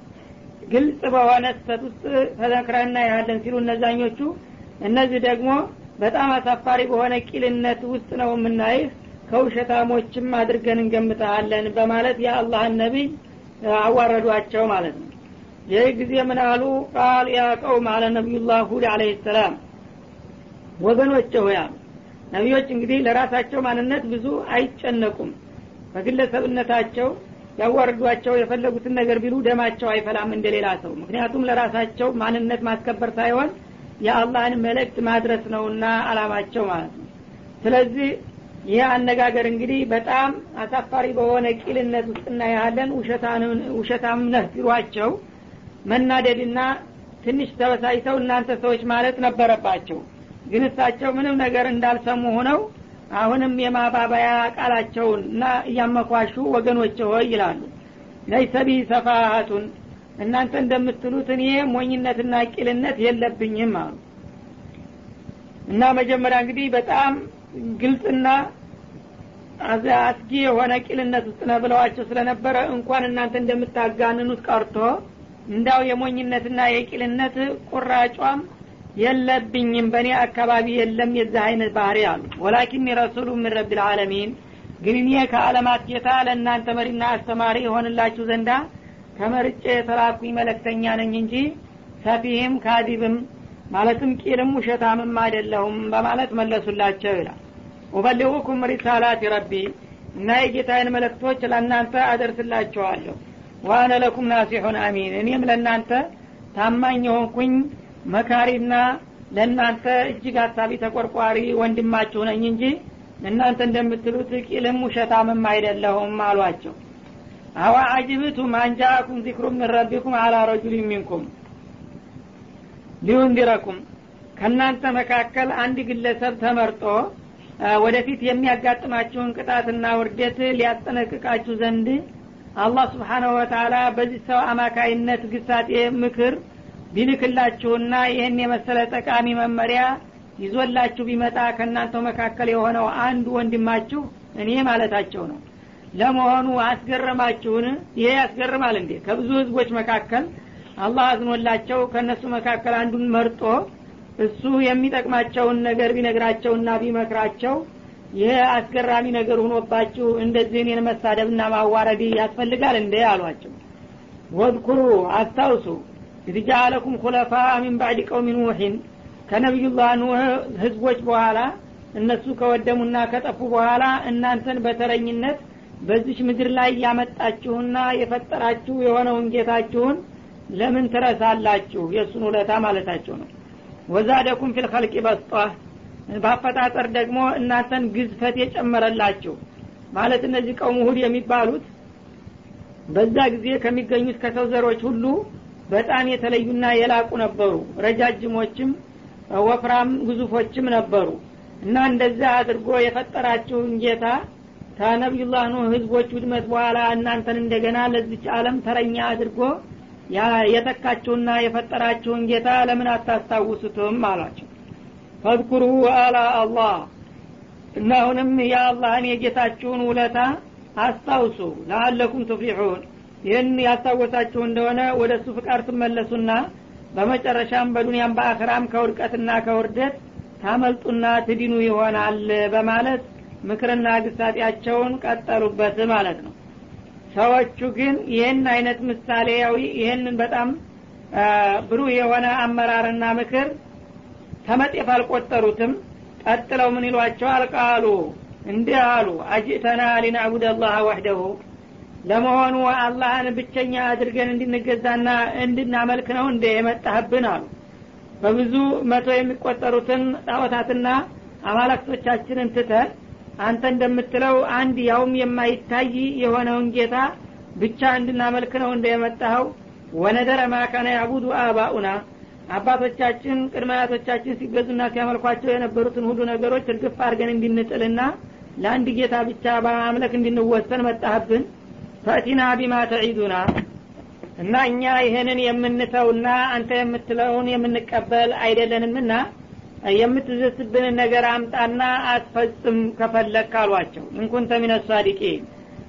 ግልጽ በሆነ ስተት ውስጥ ተዘክረና ያለን ሲሉ እነዛኞቹ። እነዚህ ደግሞ በጣም አሳፋሪ በሆነ ቂልነት ውስጥ ነው የምናይህ ከውሸታሞችም አድርገን እንገምተሃለን በማለት የአላህን ነቢይ አዋረዷቸው ማለት ነው ይህ ጊዜ ምን አሉ? ቃል ያ ቀውም አለ ነቢዩላህ ሁድ አለህ ሰላም። ወገኖች ሆይ አሉ። ነቢዮች እንግዲህ ለራሳቸው ማንነት ብዙ አይጨነቁም። በግለሰብነታቸው ያዋርዷቸው የፈለጉትን ነገር ቢሉ ደማቸው አይፈላም እንደሌላ ሰው። ምክንያቱም ለራሳቸው ማንነት ማስከበር ሳይሆን የአላህን መልእክት ማድረስ ነውና አላማቸው ማለት ነው። ስለዚህ ይህ አነጋገር እንግዲህ በጣም አሳፋሪ በሆነ ቂልነት ውስጥ እናያለን ውሸታም ነህ ቢሏቸው መናደድና ትንሽ ተበሳይተው እናንተ ሰዎች ማለት ነበረባቸው። ግን እሳቸው ምንም ነገር እንዳልሰሙ ሆነው አሁንም የማባበያ ቃላቸውን እና እያመኳሹ ወገኖች ሆይ ይላሉ። ለይሰቢ ሰፋሀቱን እናንተ እንደምትሉት እኔ ሞኝነትና ቂልነት የለብኝም አሉ። እና መጀመሪያ እንግዲህ በጣም ግልጽና አስጊ የሆነ ቂልነት ውስጥ ነው ብለዋቸው ስለነበረ እንኳን እናንተ እንደምታጋንኑት ቀርቶ እንዳው የሞኝነትና የቂልነት ቁራጯም የለብኝም በእኔ አካባቢ የለም የዚህ አይነት ባህሪ አሉ። ወላኪን ረሱሉ ምን ረብ ልዓለሚን ግን እኔ ከአለማት ጌታ ለእናንተ መሪና አስተማሪ የሆንላችሁ ዘንዳ ተመርጬ የተላኩኝ መለክተኛ ነኝ እንጂ ሰፊህም ካዲብም ማለትም ቂልም ውሸታምም አይደለሁም በማለት መለሱላቸው ይላል። ኡበሊኡኩም ሪሳላት ረቢ እና የጌታዬን መለክቶች ለእናንተ አደርስላችኋለሁ ዋነ ለኩም ናሲሑን አሚን። እኔም ለእናንተ ታማኝ የሆንኩኝ መካሪና ለእናንተ እጅግ አሳቢ ተቆርቋሪ ወንድማችሁ ነኝ እንጂ እናንተ እንደምትሉት ቂልም ውሸታምም አይደለሁም አሏቸው። አዋ አጅብቱም አንጃአኩም ዚክሩ ምን ረቢኩም አላ ረጁል ሚንኩም ሊዩንዲረኩም ከእናንተ መካከል አንድ ግለሰብ ተመርጦ ወደፊት የሚያጋጥማችሁን ቅጣትና ውርደት ሊያስጠነቅቃችሁ ዘንድ አላህ ስብሓናሁ ወተላ በዚህ ሰው አማካይነት ግሳጤ ምክር ቢልክላችሁና ይህን የመሰለ ጠቃሚ መመሪያ ይዞላችሁ ቢመጣ ከእናንተው መካከል የሆነው አንዱ ወንድማችሁ እኔ ማለታቸው ነው። ለመሆኑ አስገረማችሁን? ይሄ ያስገርማል እንዴ? ከብዙ ህዝቦች መካከል አላህ አዝኖላቸው ከእነሱ መካከል አንዱን መርጦ እሱ የሚጠቅማቸውን ነገር ቢነግራቸውና ቢመክራቸው ይህ አስገራሚ ነገር ሆኖባችሁ እንደዚህ እኔን መሳደብና ማዋረድ ያስፈልጋል እንዴ? አሏቸው። ወድኩሩ አስታውሱ። ኢትጃአለኩም ኩለፋ ሚን ባዕድ ቀውሚ ኑሕን ከነቢዩላህ ኑህ ህዝቦች በኋላ እነሱ ከወደሙና ከጠፉ በኋላ እናንተን በተረኝነት በዚች ምድር ላይ ያመጣችሁና የፈጠራችሁ የሆነውን ጌታችሁን ለምን ትረሳላችሁ? የእሱን ውለታ ማለታቸው ነው። ወዛደኩም ፊል ኸልቂ በስጧ በአፈጣጠር ደግሞ እናንተን ግዝፈት የጨመረላችሁ። ማለት እነዚህ ቀውም ሁድ የሚባሉት በዛ ጊዜ ከሚገኙት ከሰው ዘሮች ሁሉ በጣም የተለዩና የላቁ ነበሩ። ረጃጅሞችም ወፍራም ግዙፎችም ነበሩ። እና እንደዛ አድርጎ የፈጠራችሁን ጌታ ከነቢዩላህ ኑህ ህዝቦች ውድመት በኋላ እናንተን እንደገና ለዚች አለም ተረኛ አድርጎ የተካችሁና የፈጠራችሁን ጌታ ለምን አታስታውሱትም? አሏቸው ፈዝኩሩ አላ አላህ። እና አሁንም የአላህን የጌታችሁን ውለታ አስታውሱ ለአለኩም ቱፍሊሑን ይህን ያስታወሳችሁ እንደሆነ ወደ እሱ ፍቃድ ትመለሱና በመጨረሻም በዱንያም በአክራም ከውድቀትና ከውርደት ታመልጡና ትዲኑ ይሆናል በማለት ምክርና ግሳጤያቸውን ቀጠሉበት ማለት ነው። ሰዎቹ ግን ይህን አይነት ምሳሌያዊ ይህንን በጣም ብሩህ የሆነ አመራርና ምክር ተመጤፍ አልቆጠሩትም። ቀጥለው ምን ይሏቸዋል? ቃሉ እንዲህ አሉ። አጅተና ሊናዕቡድ አላህ ወሕደሁ ለመሆኑ አላህን ብቸኛ አድርገን እንድንገዛና እንድናመልክ ነው እንደ የመጣህብን? አሉ። በብዙ መቶ የሚቆጠሩትን ጣዖታትና አማላክቶቻችንን ትተን አንተ እንደምትለው አንድ ያውም የማይታይ የሆነውን ጌታ ብቻ እንድናመልክ ነው እንደ የመጣኸው? ወነደረ ማካነ ያቡዱ አባኡና አባቶቻችን ቅድመ ሲገዙና ሲያመልኳቸው የነበሩትን ሁሉ ነገሮች እርግፍ አድርገን እንድንጥልና ለአንድ ጌታ ብቻ በማምለክ እንድንወሰን መጣህብን። ፈእቲና ቢማ ተዒዱና እና እኛ ይህንን የምንተውና አንተ የምትለውን የምንቀበል አይደለንምና የምትዘስብንን ነገር አምጣና አስፈጽም ከፈለግ አሏቸው። እንኩንተ ሚነ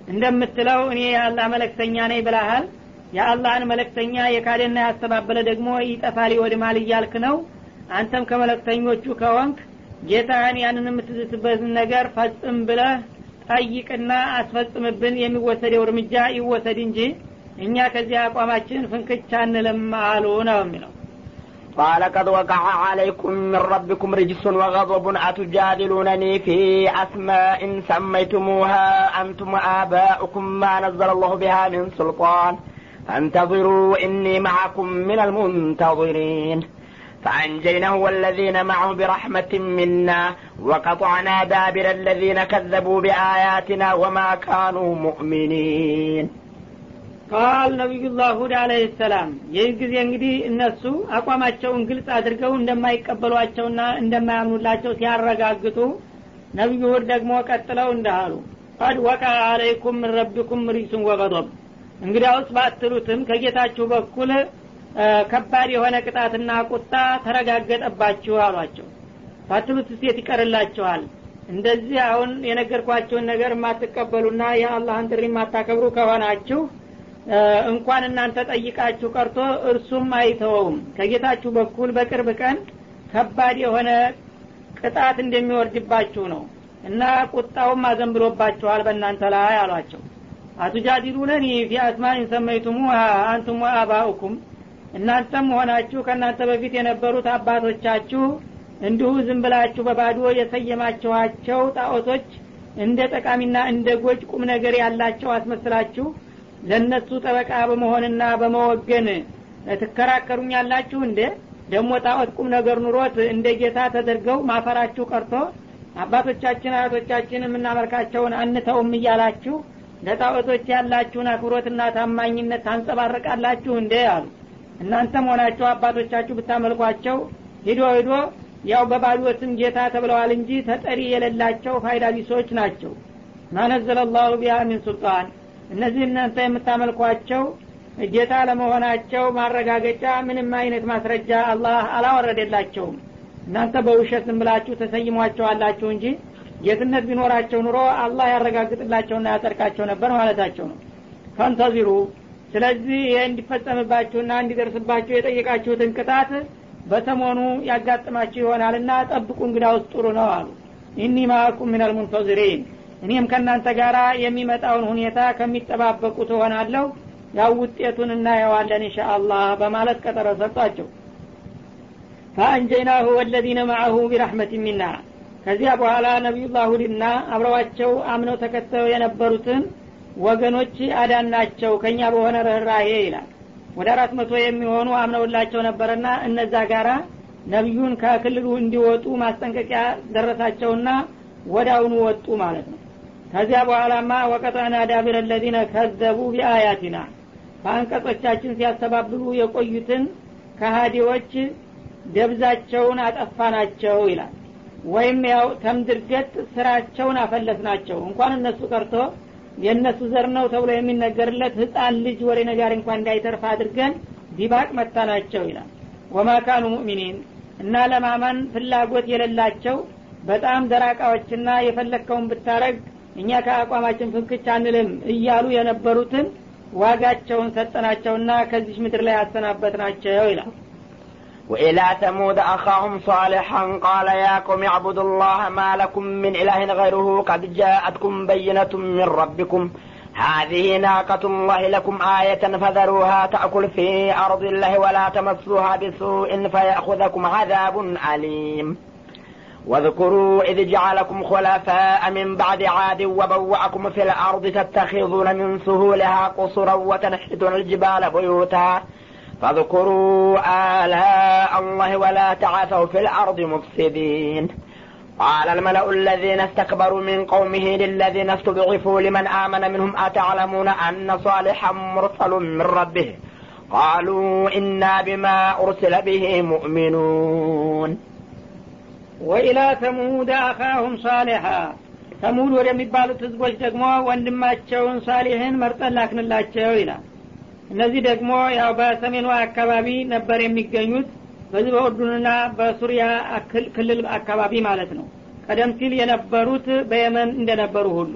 እንደምትለው እኔ የአላህ መለክተኛ ነኝ ብላሃል የአላህን መለክተኛ የካደና ያስተባበለ ደግሞ ይጠፋል ይወድማል እያልክ ነው አንተም ከመለክተኞቹ ከወንክ ጌታህን ያንን የምትዝትበትን ነገር ፈጽም ብለህ ጠይቅና አስፈጽምብን የሚወሰደው እርምጃ ይወሰድ እንጂ እኛ ከዚህ አቋማችን ፍንክቻ እንልም አሉ ነው የሚለው قال قد وقع عليكم من ربكم رجس وغضب أتجادلونني في أسماء سميتموها أنتم وآباؤكم ما نزل الله بها من سلطان فانتظروا إني معكم من المنتظرين فأنجيناه والذين معه برحمة منا وقطعنا دابر الذين كذبوا بآياتنا وما كانوا مؤمنين ቃል ነቢዩላህ ሁድ አለህ ሰላም ይህ ጊዜ እንግዲህ እነሱ አቋማቸውን ግልጽ አድርገው እንደማይቀበሏቸውና እንደማያምኑላቸው ሲያረጋግጡ ነቢዩ ሁድ ደግሞ ቀጥለው እንዳሉ ቀድ ወቃ አለይኩም ምን ረቢኩም ሪሱን ወቀዶብ እንግዲያውስ ባትሉትም ከጌታችሁ በኩል ከባድ የሆነ ቅጣትና ቁጣ ተረጋገጠባችሁ አሏቸው። ባትሉት ሴት ይቀርላችኋል። እንደዚህ አሁን የነገርኳቸውን ነገር የማትቀበሉና የአላህን ጥሪ የማታከብሩ ከሆናችሁ እንኳን እናንተ ጠይቃችሁ ቀርቶ እርሱም አይተወውም። ከጌታችሁ በኩል በቅርብ ቀን ከባድ የሆነ ቅጣት እንደሚወርድባችሁ ነው እና ቁጣውም አዘንብሎባችኋል በእናንተ ላይ አሏቸው አቱጃዲሉነኒ ፊ አስማኢን ሰመይቱሙሃ አንቱም ወአባኡኩም። እናንተም ሆናችሁ ከእናንተ በፊት የነበሩት አባቶቻችሁ እንዲሁ ዝም ብላችሁ በባዶ የሰየማችኋቸው ጣዖቶች እንደ ጠቃሚና እንደ ጎጅ ቁም ነገር ያላቸው አስመስላችሁ ለእነሱ ጠበቃ በመሆንና በመወገን ትከራከሩኛላችሁ እንዴ? ደግሞ ጣዖት ቁም ነገር ኑሮት እንደ ጌታ ተደርገው ማፈራችሁ ቀርቶ አባቶቻችን አያቶቻችን የምናመልካቸውን አንተውም እያላችሁ ለጣዖቶች ያላችሁን አክብሮትና ታማኝነት ታንጸባርቃላችሁ እንዴ አሉ። እናንተም ሆናቸው አባቶቻችሁ ብታመልኳቸው ሂዶ ሂዶ ያው ስም ጌታ ተብለዋል እንጂ ተጠሪ የሌላቸው ፋይዳ ቢሶች ናቸው። ማነዘለ ላሁ ቢሃ ሚን ሱልጣን። እነዚህ እናንተ የምታመልኳቸው ጌታ ለመሆናቸው ማረጋገጫ ምንም አይነት ማስረጃ አላህ አላወረደላቸውም። እናንተ በውሸት ዝም ብላችሁ ተሰይሟቸዋላችሁ እንጂ ጌትነት ቢኖራቸው ኑሮ አላህ ያረጋግጥላቸውና ያጸድቃቸው ነበር ማለታቸው ነው። ፈንተዚሩ ስለዚህ ይህ እንዲፈጸምባችሁና እንዲደርስባችሁ የጠየቃችሁትን ቅጣት በሰሞኑ ያጋጥማችሁ ይሆናልና ጠብቁ እንግዳ ውስጥ ጥሩ ነው አሉ። ኢኒ ማአኩም ሚነል ሙንተዚሪን እኔም ከእናንተ ጋር የሚመጣውን ሁኔታ ከሚጠባበቁ ትሆናለሁ ያው ውጤቱን እናየዋለን እንሻ አላህ በማለት ቀጠሮ ሰጧቸው። ፈአንጀይናሁ ወለዚነ ማዐሁ ቢረሕመት ሚና ከዚያ በኋላ ነቢዩላህ ሁድና አብረዋቸው አምነው ተከተው የነበሩትን ወገኖች አዳናቸው ከእኛ በሆነ ርኅራሄ ይላል። ወደ አራት መቶ የሚሆኑ አምነውላቸው ነበረና እነዛ ጋራ ነቢዩን ከክልሉ እንዲወጡ ማስጠንቀቂያ ደረሳቸውና ወዳውኑ ወጡ ማለት ነው። ከዚያ በኋላማ ወቀጠና ዳቢረ ለዚነ ከዘቡ ቢአያቲና በአንቀጾቻችን ሲያስተባብሉ የቆዩትን ከሃዲዎች ደብዛቸውን አጠፋናቸው ይላል ወይም ያው ተምድርገት ስራቸውን አፈለስናቸው። እንኳን እነሱ ቀርቶ የእነሱ ዘር ነው ተብሎ የሚነገርለት ህፃን ልጅ ወሬ ነጋሪ እንኳን እንዳይተርፍ አድርገን ዲባቅ መታናቸው ይላል። ወማ ካኑ ሙእሚኒን እና ለማመን ፍላጎት የሌላቸው በጣም ደራቃዎችና የፈለግከውን ብታረግ እኛ ከአቋማችን ፍንክች አንልም እያሉ የነበሩትን ዋጋቸውን ሰጠናቸውና ከዚች ምድር ላይ አሰናበትናቸው ይላል وإلى ثمود أخاهم صالحا قال يا قوم اعبدوا الله ما لكم من إله غيره قد جاءتكم بينة من ربكم. هذه ناقة الله لكم آية فذروها تأكل في أرض الله ولا تمسوها بسوء فيأخذكم عذاب أليم. واذكروا إذ جعلكم خلفاء من بعد عاد وبوأكم في الأرض تتخذون من سهولها قصرا وتنحتون الجبال بيوتا. فاذكروا آلاء الله ولا تعثوا في الأرض مفسدين قال الملأ الذين استكبروا من قومه للذين استضعفوا لمن آمن منهم أتعلمون أن صالحا مرسل من ربه قالوا إنا بما أرسل به مؤمنون ወኢላ ተሙድ አኻሁም ሳሊሓ ተሙድ ወደሚባሉት ህዝቦች ደግሞ ወንድማቸውን ሳሊሕን መርጠን ላክንላቸው ይላል እነዚህ ደግሞ ያው በሰሜኑ አካባቢ ነበር የሚገኙት። በዚህ በኡርዱንና በሱሪያ ክልል አካባቢ ማለት ነው። ቀደም ሲል የነበሩት በየመን እንደነበሩ ሁሉ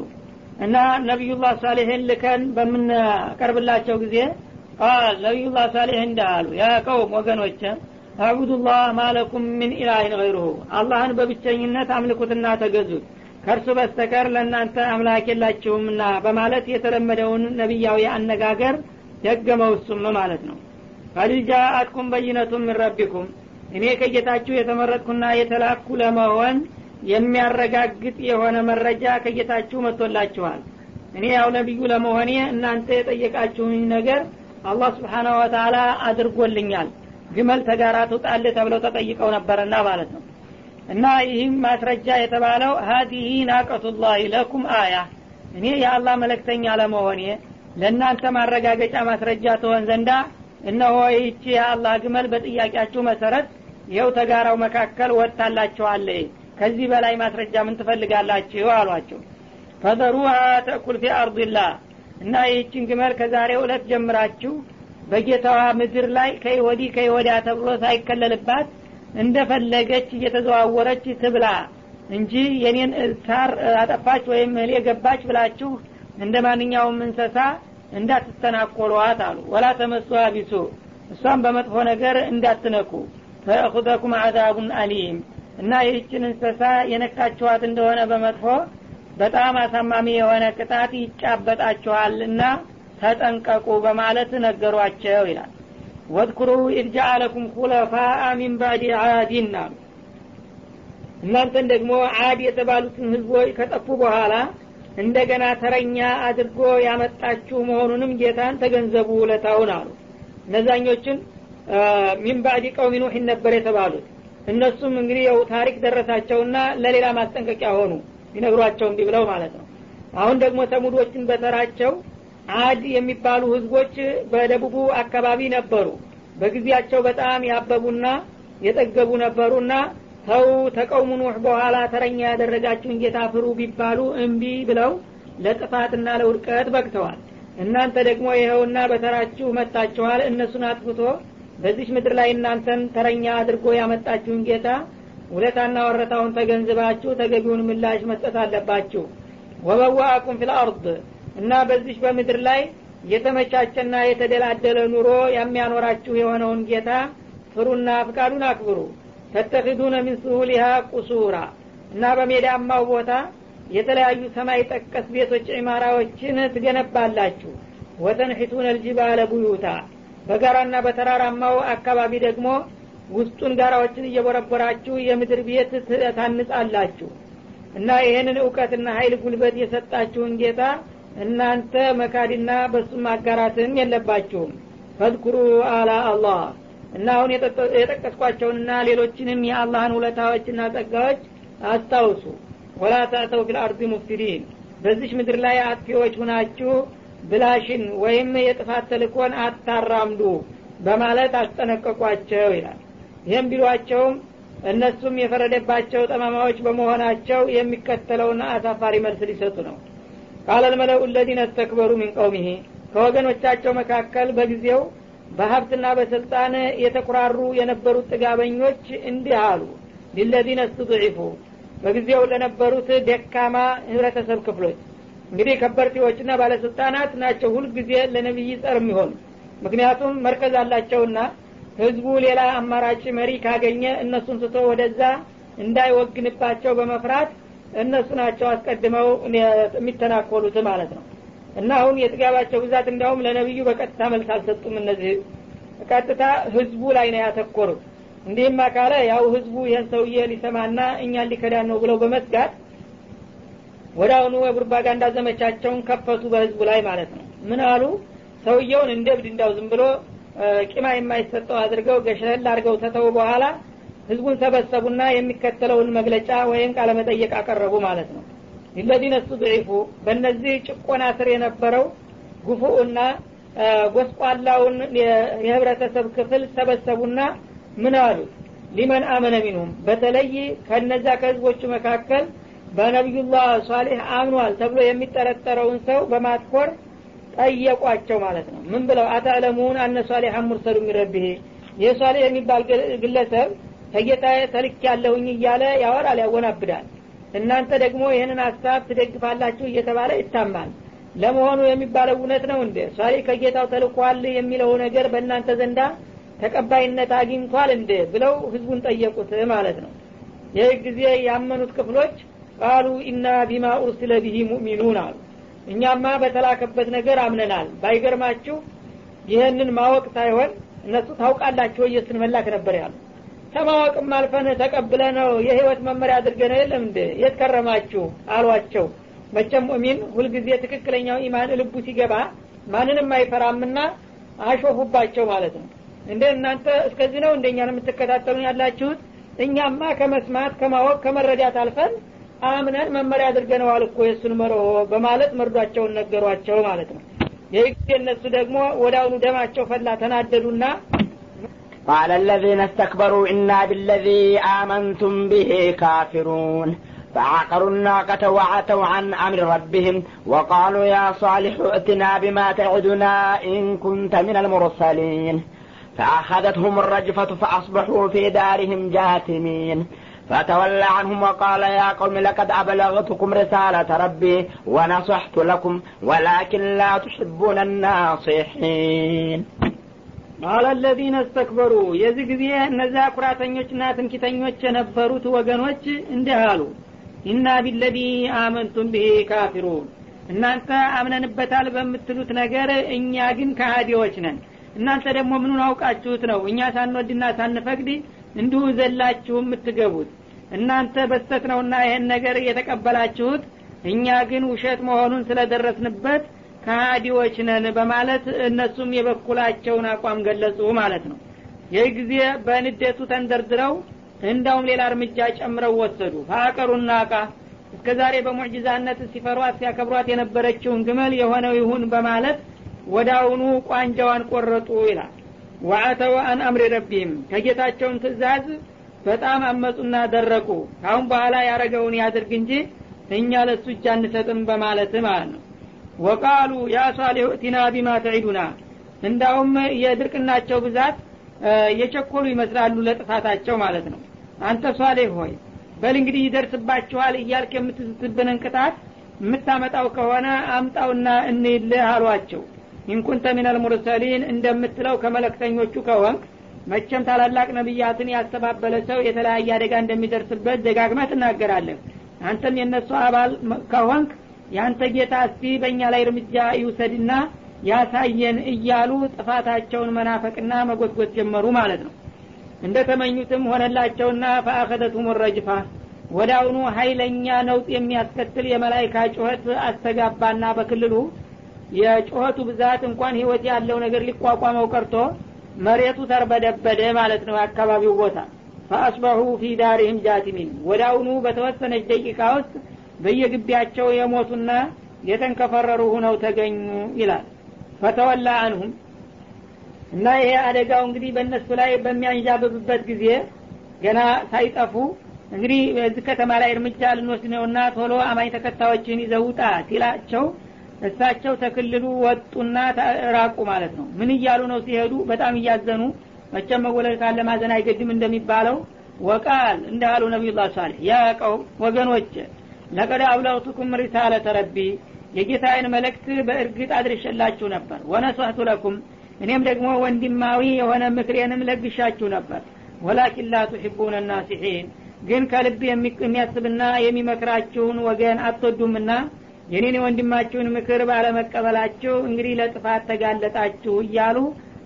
እና ነቢዩላህ ሳሌሕን ልከን በምናቀርብላቸው ጊዜ ቃል ነቢዩላህ ሳሌሕ እንዳሉ ያ ቀውም ወገኖች አዕቡዱላህ ማለኩም ምን ኢላህን ገይሩሁ አላህን በብቸኝነት አምልኩትና ተገዙት ከእርሱ በስተቀር ለእናንተ አምላክ የላችሁምና በማለት የተለመደውን ነቢያዊ አነጋገር ደገመው እሱም ማለት ነው። ቀድ ጃአትኩም በይነቱ ምን ረቢኩም? እኔ ከጌታችሁ የተመረጥኩና የተላኩ ለመሆን የሚያረጋግጥ የሆነ መረጃ ከጌታችሁ መጥቶላችኋል። እኔ ያው ነቢዩ ለመሆኔ እናንተ የጠየቃችሁኝ ነገር አላህ ስብሓናሁ ወተላ አድርጎልኛል። ግመል ተጋራ ትውጣል ተብለው ተጠይቀው ነበርና ማለት ነው። እና ይህም ማስረጃ የተባለው ሀዲህ ናቀቱላህ ለኩም አያ። እኔ የአላህ መለክተኛ ለመሆኔ ለእናንተ ማረጋገጫ ማስረጃ ትሆን ዘንዳ እነሆ ይህቺ የአላህ ግመል በጥያቄያችሁ መሰረት ይኸው ተጋራው መካከል ወጥታላችኋለ ከዚህ በላይ ማስረጃ ምን ትፈልጋላችሁ? አሏቸው። ፈዘሩሃ ተእኩል ፊ አርድላህ እና ይህችን ግመል ከዛሬው እለት ጀምራችሁ በጌታዋ ምድር ላይ ከይወዲህ ከይወዲያ ተብሎ ሳይከለልባት እንደፈለገች እየተዘዋወረች ትብላ እንጂ የኔን ሳር አጠፋች ወይም እህል የገባች ብላችሁ እንደ ማንኛውም እንሰሳ እንዳትተናኮሏት አሉ። ወላ ተመሱሃ ቢሱ እሷም በመጥፎ ነገር እንዳትነኩ። ፈእኹዘኩም አዛቡን አሊም እና ይህችን እንስሳ የነካችኋት እንደሆነ በመጥፎ በጣም አሳማሚ የሆነ ቅጣት ይጫበጣችኋል እና ተጠንቀቁ በማለት ነገሯቸው ይላል። ወድኩሩ ኢድ ጃአለኩም ኩለፋአ ሚን ባዕድ አዲን አሉ እናንተን ደግሞ አድ የተባሉትን ህዝቦች ከጠፉ በኋላ እንደገና ተረኛ አድርጎ ያመጣችሁ መሆኑንም ጌታን ተገንዘቡ ውለታውን አሉ። እነዛኞችን ሚን ባዕድ ቀውሚ ኑሕን ነበር የተባሉት። እነሱም እንግዲህ ያው ታሪክ ደረሳቸውና ለሌላ ማስጠንቀቂያ ሆኑ። ሊነግሯቸው እንዲህ ብለው ማለት ነው። አሁን ደግሞ ተሙዶችን በተራቸው አድ የሚባሉ ህዝቦች በደቡቡ አካባቢ ነበሩ። በጊዜያቸው በጣም ያበቡና የጠገቡ ነበሩና ተው ተቀውሙ ኑህ በኋላ ተረኛ ያደረጋችሁን ጌታ ፍሩ ቢባሉ እምቢ ብለው ለጥፋትና ለውድቀት በቅተዋል። እናንተ ደግሞ ይኸውና በተራችሁ መጣችኋል። እነሱን አጥፍቶ በዚች ምድር ላይ እናንተን ተረኛ አድርጎ ያመጣችሁን ጌታ ውለታና ወረታውን ተገንዝባችሁ ተገቢውን ምላሽ መስጠት አለባችሁ። ወበዋአኩም ፊልአርድ እና በዚች በምድር ላይ የተመቻቸና የተደላደለ ኑሮ የሚያኖራችሁ የሆነውን ጌታ ፍሩና ፍቃዱን አክብሩ ተተኪዱነ ሚን ስሁሊሃ ቁሱራ እና በሜዳማው ቦታ የተለያዩ ሰማይ ጠቀስ ቤቶች ዒማራዎችን ትገነባላችሁ። ወተንሒቱነ ልጅባለ ቡዩታ በጋራና በተራራማው አካባቢ ደግሞ ውስጡን ጋራዎችን እየቦረቦራችሁ የምድር ቤት ታንጻላችሁ። እና ይህንን እውቀትና ሀይል ጉልበት የሰጣችሁን ጌታ እናንተ መካድና በሱ ማጋራትም የለባችሁም። فاذكروا آلاء الله እና አሁን የጠቀስኳቸውንና ሌሎችንም የአላህን ውለታዎችና ጸጋዎች አስታውሱ። ولا تعثوا في الأرض مفسدين። በዚች ምድር ላይ አጥፊዎች ሁናችሁ ብላሽን ወይም የጥፋት ተልኮን አታራምዱ በማለት አስጠነቀቋቸው ይላል። ይህም ቢሏቸውም እነሱም የፈረደባቸው ጠማማዎች በመሆናቸው የሚከተለውን አሳፋሪ መልስ ሊሰጡ ነው። ቃለ ልመለኡ ለዚነ እስተክበሩ ሚን ቀውሚሄ ከወገኖቻቸው መካከል በጊዜው በሀብትና በስልጣን የተኩራሩ የነበሩት ጥጋበኞች እንዲህ አሉ። ሊለዚነ እስትضዒፉ በጊዜው ለነበሩት ደካማ ህብረተሰብ ክፍሎች። እንግዲህ ከበርቴዎችና ባለስልጣናት ናቸው ሁልጊዜ ለነቢይ ጸር የሚሆኑ። ምክንያቱም መርከዝ አላቸውና ህዝቡ ሌላ አማራጭ መሪ ካገኘ እነሱን ትቶ ወደዛ እንዳይወግንባቸው በመፍራት እነሱ ናቸው አስቀድመው የሚተናኮሉት ማለት ነው እና አሁን የጥጋባቸው ብዛት እንዲያውም ለነቢዩ በቀጥታ መልስ አልሰጡም እነዚህ። ቀጥታ ህዝቡ ላይ ነው ያተኮሩት። እንዲህማ ካለ ያው ህዝቡ ይህን ሰውዬ ሊሰማና እኛን ሊከዳን ነው ብለው በመስጋት ወደ አሁኑ የፕሮፓጋንዳ ዘመቻቸውን ከፈቱ በህዝቡ ላይ ማለት ነው። ምን አሉ? ሰውየውን እንደ እብድ እንዳው ዝም ብሎ ቂማ የማይሰጠው አድርገው ገሸል አድርገው ተተው በኋላ ህዝቡን ሰበሰቡና የሚከተለውን መግለጫ ወይም ቃለመጠየቅ አቀረቡ ማለት ነው ሊለዚነ ስትضዒፉ በእነዚህ ጭቆና ስር የነበረው ጉፉኡና ጎስቋላውን የህብረተሰብ ክፍል ሰበሰቡና ምን አሉት ሊመን አመነ ሚንሁም። በተለይ ከነዛ ከህዝቦቹ መካከል በነቢዩላህ ሷሌህ አምኗል ተብሎ የሚጠረጠረውን ሰው በማትኮር ጠየቋቸው ማለት ነው። ምን ብለው? አታለሙን አነ ሷሌህ ሙርሰሉ የሚረብሄ ይህ ሷሌህ የሚባል ግለሰብ ከጌታ ተልክ ያለሁኝ እያለ ያወራል ያወናብዳል እናንተ ደግሞ ይህንን ሀሳብ ትደግፋላችሁ እየተባለ ይታማል። ለመሆኑ የሚባለው እውነት ነው እንደ ሷሌ ከጌታው ተልኳል የሚለው ነገር በእናንተ ዘንዳ ተቀባይነት አግኝቷል እንደ ብለው ህዝቡን ጠየቁት ማለት ነው። ይህ ጊዜ ያመኑት ክፍሎች ቃሉ ኢና ቢማ ኡርስለ ቢሂ ሙእሚኑን አሉ። እኛማ በተላከበት ነገር አምነናል። ባይገርማችሁ ይህንን ማወቅ ሳይሆን እነሱ ታውቃላችሁ እየሱን መላክ ነበር ያሉ ከማወቅም አልፈን ተቀብለ ነው የህይወት መመሪያ አድርገን የለም እንደ የት ከረማችሁ? አሏቸው። መቸም ሙእሚን ሁልጊዜ ትክክለኛው ኢማን ልቡ ሲገባ ማንንም አይፈራምና አሾፉባቸው ማለት ነው። እንደ እናንተ እስከዚህ ነው? እንደኛን የምትከታተሉን ያላችሁት? እኛማ ከመስማት ከማወቅ ከመረዳት አልፈን አምነን መመሪያ አድርገነዋል እኮ የእሱን መርሆ በማለት መርዷቸውን ነገሯቸው ማለት ነው። ይህ እነሱ ደግሞ አሁኑ ደማቸው ፈላ ተናደዱና قال الذين استكبروا إنا بالذي آمنتم به كافرون. فعقروا الناقة وعتوا عن أمر ربهم وقالوا يا صالح ائتنا بما تعدنا إن كنت من المرسلين. فأخذتهم الرجفة فأصبحوا في دارهم جاثمين. فتولى عنهم وقال يا قوم لقد أبلغتكم رسالة ربي ونصحت لكم ولكن لا تحبون الناصحين. ቃለ ለዚነ እስተክበሩ የዚህ ጊዜ እነዚያ ኩራተኞችና ትምኪተኞች የነበሩት ወገኖች እንዲህ አሉ። ኢና ቢለዚ አመንቱም ብሄ ካፊሩን እናንተ አምነንበታል በምትሉት ነገር እኛ ግን ከሃዲዎች ነን። እናንተ ደግሞ ምኑን አውቃችሁት ነው? እኛ ሳንወድና ሳንፈቅድ እንዲሁ ዘላችሁ የምትገቡት። እናንተ በስተት ነውና ይህን ነገር የተቀበላችሁት። እኛ ግን ውሸት መሆኑን ስለደረስንበት ከሃዲዎች ነን በማለት እነሱም የበኩላቸውን አቋም ገለጹ ማለት ነው። ይህ ጊዜ በንዴቱ ተንደርድረው እንዳውም ሌላ እርምጃ ጨምረው ወሰዱ። ፈአቀሩና ቃ እስከ ዛሬ በሙዕጅዛነት ሲፈሯት ሲያከብሯት የነበረችውን ግመል የሆነው ይሁን በማለት ወዳውኑ ቋንጃዋን ቆረጡ ይላል። ወአተው አን አምሪ ረቢህም ከጌታቸውን ትእዛዝ በጣም አመፁና ደረቁ። ካሁን በኋላ ያረገውን ያድርግ እንጂ እኛ ለሱ እጅ አንሰጥም በማለት ማለት ነው ወቃሉ ያ ሷሊሁ እቲና ቢማ ተዒዱና እንዳውም የድርቅናቸው ብዛት የቸኮሉ ይመስላሉ ለጥፋታቸው ማለት ነው። አንተ ሷሌህ ሆይ በል እንግዲህ ይደርስባችኋል እያልክ የምትስትብንን ቅጣት የምታመጣው ከሆነ አምጣውና እንይልህ አሏቸው። ኢንኩንተ ሚነል ሙርሰሊን እንደምትለው ከመለክተኞቹ ከሆንክ መቸም ታላላቅ ነቢያትን ያስተባበለ ሰው የተለያየ አደጋ እንደሚደርስበት ደጋግመ ትናገራለህ። አንተም የእነሱ አባል ከሆንክ የአንተ ጌታ እስቲ በእኛ ላይ እርምጃ ይውሰድና ያሳየን እያሉ ጥፋታቸውን መናፈቅና መጎትጎት ጀመሩ ማለት ነው። እንደ ተመኙትም ሆነላቸውና ፈአኸደቱም ረጅፋ አሁኑ ሀይለኛ ነውጥ የሚያስከትል የመላይካ ጩኸት አስተጋባና በክልሉ የጩኸቱ ብዛት እንኳን ህይወት ያለው ነገር ሊቋቋመው ቀርቶ መሬቱ ተርበደበደ ማለት ነው አካባቢው ቦታ። ፈአስበሑ ፊ ዳሪህም ጃቲሚን ወዳውኑ በተወሰነች ደቂቃ ውስጥ በየግቢያቸው የሞቱና የተንከፈረሩ ሁነው ተገኙ ይላል። ፈተወላ አንሁም። እና ይሄ አደጋው እንግዲህ በእነሱ ላይ በሚያንዣብብበት ጊዜ ገና ሳይጠፉ እንግዲህ በዚህ ከተማ ላይ እርምጃ ልንወስድ ነውና ቶሎ አማኝ ተከታዮችን ይዘውጣ ሲላቸው እሳቸው ተክልሉ ወጡና ራቁ ማለት ነው። ምን እያሉ ነው ሲሄዱ? በጣም እያዘኑ መቸም መወለድ ካለ ማዘን አይገድም እንደሚባለው ወቃል እንዳሉ ነቢዩላህ ሳሌህ ያ ቀውም ወገኖች ለቀድ አብለውቱኩም ሪሳለተ ረቢ የጌታዬን መልእክት በእርግጥ አድርሸላችሁ ነበር። ወነሷህቱ ለኩም እኔም ደግሞ ወንድማዊ የሆነ ምክሬንም ለግሻችሁ ነበር። ወላኪን ላ ቱሒቡነ ናሲሒን ግን ከልብ የሚያስብና የሚመክራችሁን ወገን አትወዱምና የኔን የወንድማችሁን ምክር ባለመቀበላችሁ እንግዲህ ለጥፋት ተጋለጣችሁ እያሉ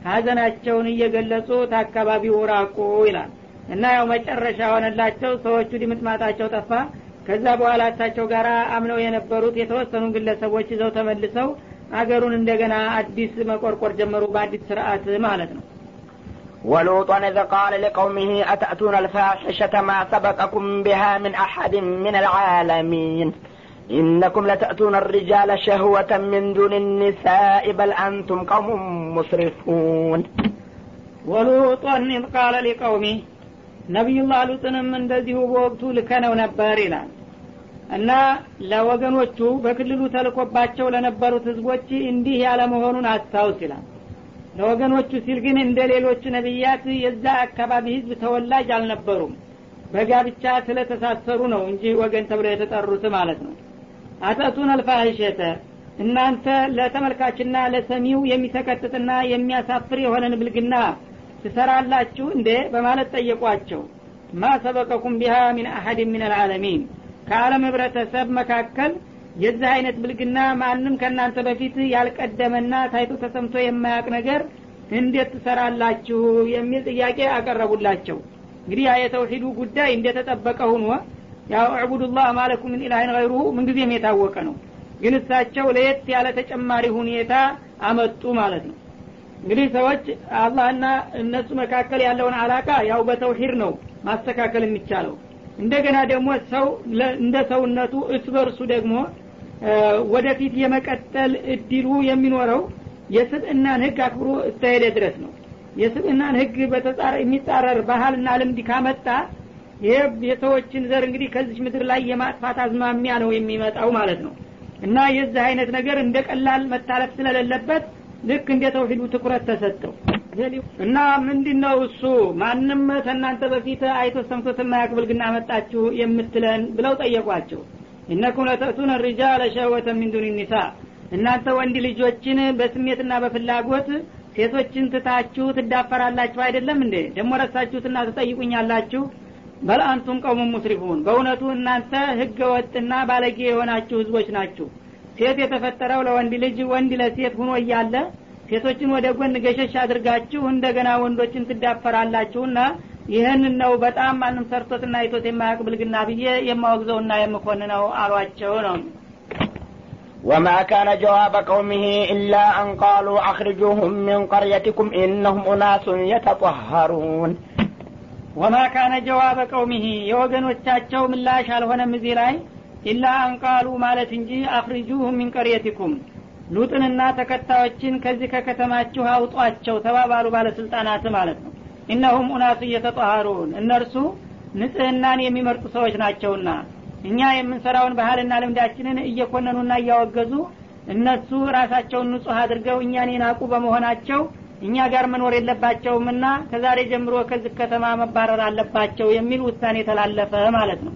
ሀዘናቸውን እየገለጹ ታካባቢው ራቁ ይላል። እና ያው መጨረሻ ሆነላቸው ሰዎቹ ድምጥማጣቸው ጠፋ ከዛ በኋላ እሳቸው ጋር አምነው የነበሩት የተወሰኑ ግለሰቦች ይዘው ተመልሰው አገሩን እንደገና አዲስ መቆርቆር ጀመሩ በአዲስ ስርአት ማለት ነው ولوطا إذ قال لقومه أتأتون الفاحشة ما سبقكم بها من أحد من العالمين إنكم لتأتون الرجال شهوة من دون النساء بل أنتم قوم مسرفون ولوطا إذ قال لقومه ነቢዩላህ ሉጥንም እንደዚሁ በወቅቱ ልከነው ነበር ይላል። እና ለወገኖቹ በክልሉ ተልኮባቸው ለነበሩት ህዝቦች እንዲህ ያለ መሆኑን አስታውስ ይላል። ለወገኖቹ ሲል ግን እንደ ሌሎቹ ነቢያት የዛ አካባቢ ህዝብ ተወላጅ አልነበሩም። በጋብቻ ስለተሳሰሩ ነው እንጂ ወገን ተብለው የተጠሩት ማለት ነው። አተቱን አልፋህሸተ እናንተ ለተመልካችና ለሰሚው የሚሰቀጥጥና የሚያሳፍር የሆነን ብልግና ትሰራላችሁ እንዴ? በማለት ጠየቋቸው። ማ ሰበቀኩም ቢሃ ሚን አሀድ ምን አልዓለሚን። ከዓለም ህብረተሰብ መካከል የዚህ አይነት ብልግና ማንም ከእናንተ በፊት ያልቀደመና ታይቶ ተሰምቶ የማያውቅ ነገር እንዴት ትሰራላችሁ? የሚል ጥያቄ አቀረቡላቸው። እንግዲህ ያ የተውሂዱ ጉዳይ እንደተጠበቀ ሁኖ ያው ዕቡዱላህ ማለኩም ምን ኢላህን ገይሩሁ ምንጊዜም የታወቀ ነው። ግን እሳቸው ለየት ያለ ተጨማሪ ሁኔታ አመጡ ማለት ነው እንግዲህ ሰዎች አላህና እነሱ መካከል ያለውን አላቃ ያው በተውሂድ ነው ማስተካከል የሚቻለው። እንደገና ደግሞ ሰው እንደ ሰውነቱ እስ በርሱ ደግሞ ወደፊት የመቀጠል እድሉ የሚኖረው የስብእናን ህግ አክብሮ እስከሄደ ድረስ ነው። የስብእናን ህግ የሚጻረር ባህልና ልምድ ካመጣ ይህ የሰዎችን ዘር እንግዲህ ከዚች ምድር ላይ የማጥፋት አዝማሚያ ነው የሚመጣው ማለት ነው። እና የዚህ አይነት ነገር እንደ ቀላል መታለፍ ስለሌለበት ልክ እንደ ተውሂዱ ትኩረት ተሰጠው። እና ምንድን ነው እሱ? ማንም ከእናንተ በፊት አይቶ ሰምቶት የማያውቅ ብልግና መጣችሁ የምትለን ብለው ጠየቋቸው። እነኩም ለተእቱነ ሪጃለ ሸህወተ ሚን ኒሳ። እናንተ ወንድ ልጆችን በስሜትና በፍላጎት ሴቶችን ትታችሁ ትዳፈራላችሁ አይደለም እንዴ? ደግሞ ረሳችሁትና ትጠይቁኛላችሁ? በል ቀውሙ ሙስሪፉን። በእውነቱ እናንተ ህገ ወጥና ባለጌ የሆናችሁ ህዝቦች ናችሁ ሴት የተፈጠረው ለወንድ ልጅ ወንድ ለሴት ሁኖ እያለ ሴቶችን ወደ ጎን ገሸሽ አድርጋችሁ እንደገና ወንዶችን ትዳፈራላችሁና ይህን ነው በጣም ማንም ሰርቶትና አይቶት የማያውቅ ብልግና ብዬ የማወግዘውና የምኮንነው አሏቸው ነው وما كان جواب قومه إلا أن قالوا أخرجوهم من قريتكم إنهم أناس يتطهرون وما كان جواب قومه የወገኖቻቸው ምላሽ አልሆነም እዚህ ላይ ኢላ አንቃሉ ማለት እንጂ አክሪጁሁም ሚን ቀርየቲኩም ሉጥንና ተከታዮችን ከዚህ ከከተማችሁ አውጧቸው ተባባሉ ባለስልጣናት ማለት ነው። እነሁም ኡናሱ እየተጠሃሩን እነርሱ ንጽህናን የሚመርጡ ሰዎች ናቸውና እኛ የምንሰራውን ባህልና ልምዳችንን እየኮነኑና እያወገዙ እነሱ ራሳቸውን ንጹህ አድርገው እኛን የናቁ በመሆናቸው እኛ ጋር መኖር የለባቸውምና ከዛሬ ጀምሮ ከዚህ ከተማ መባረር አለባቸው የሚል ውሳኔ የተላለፈ ማለት ነው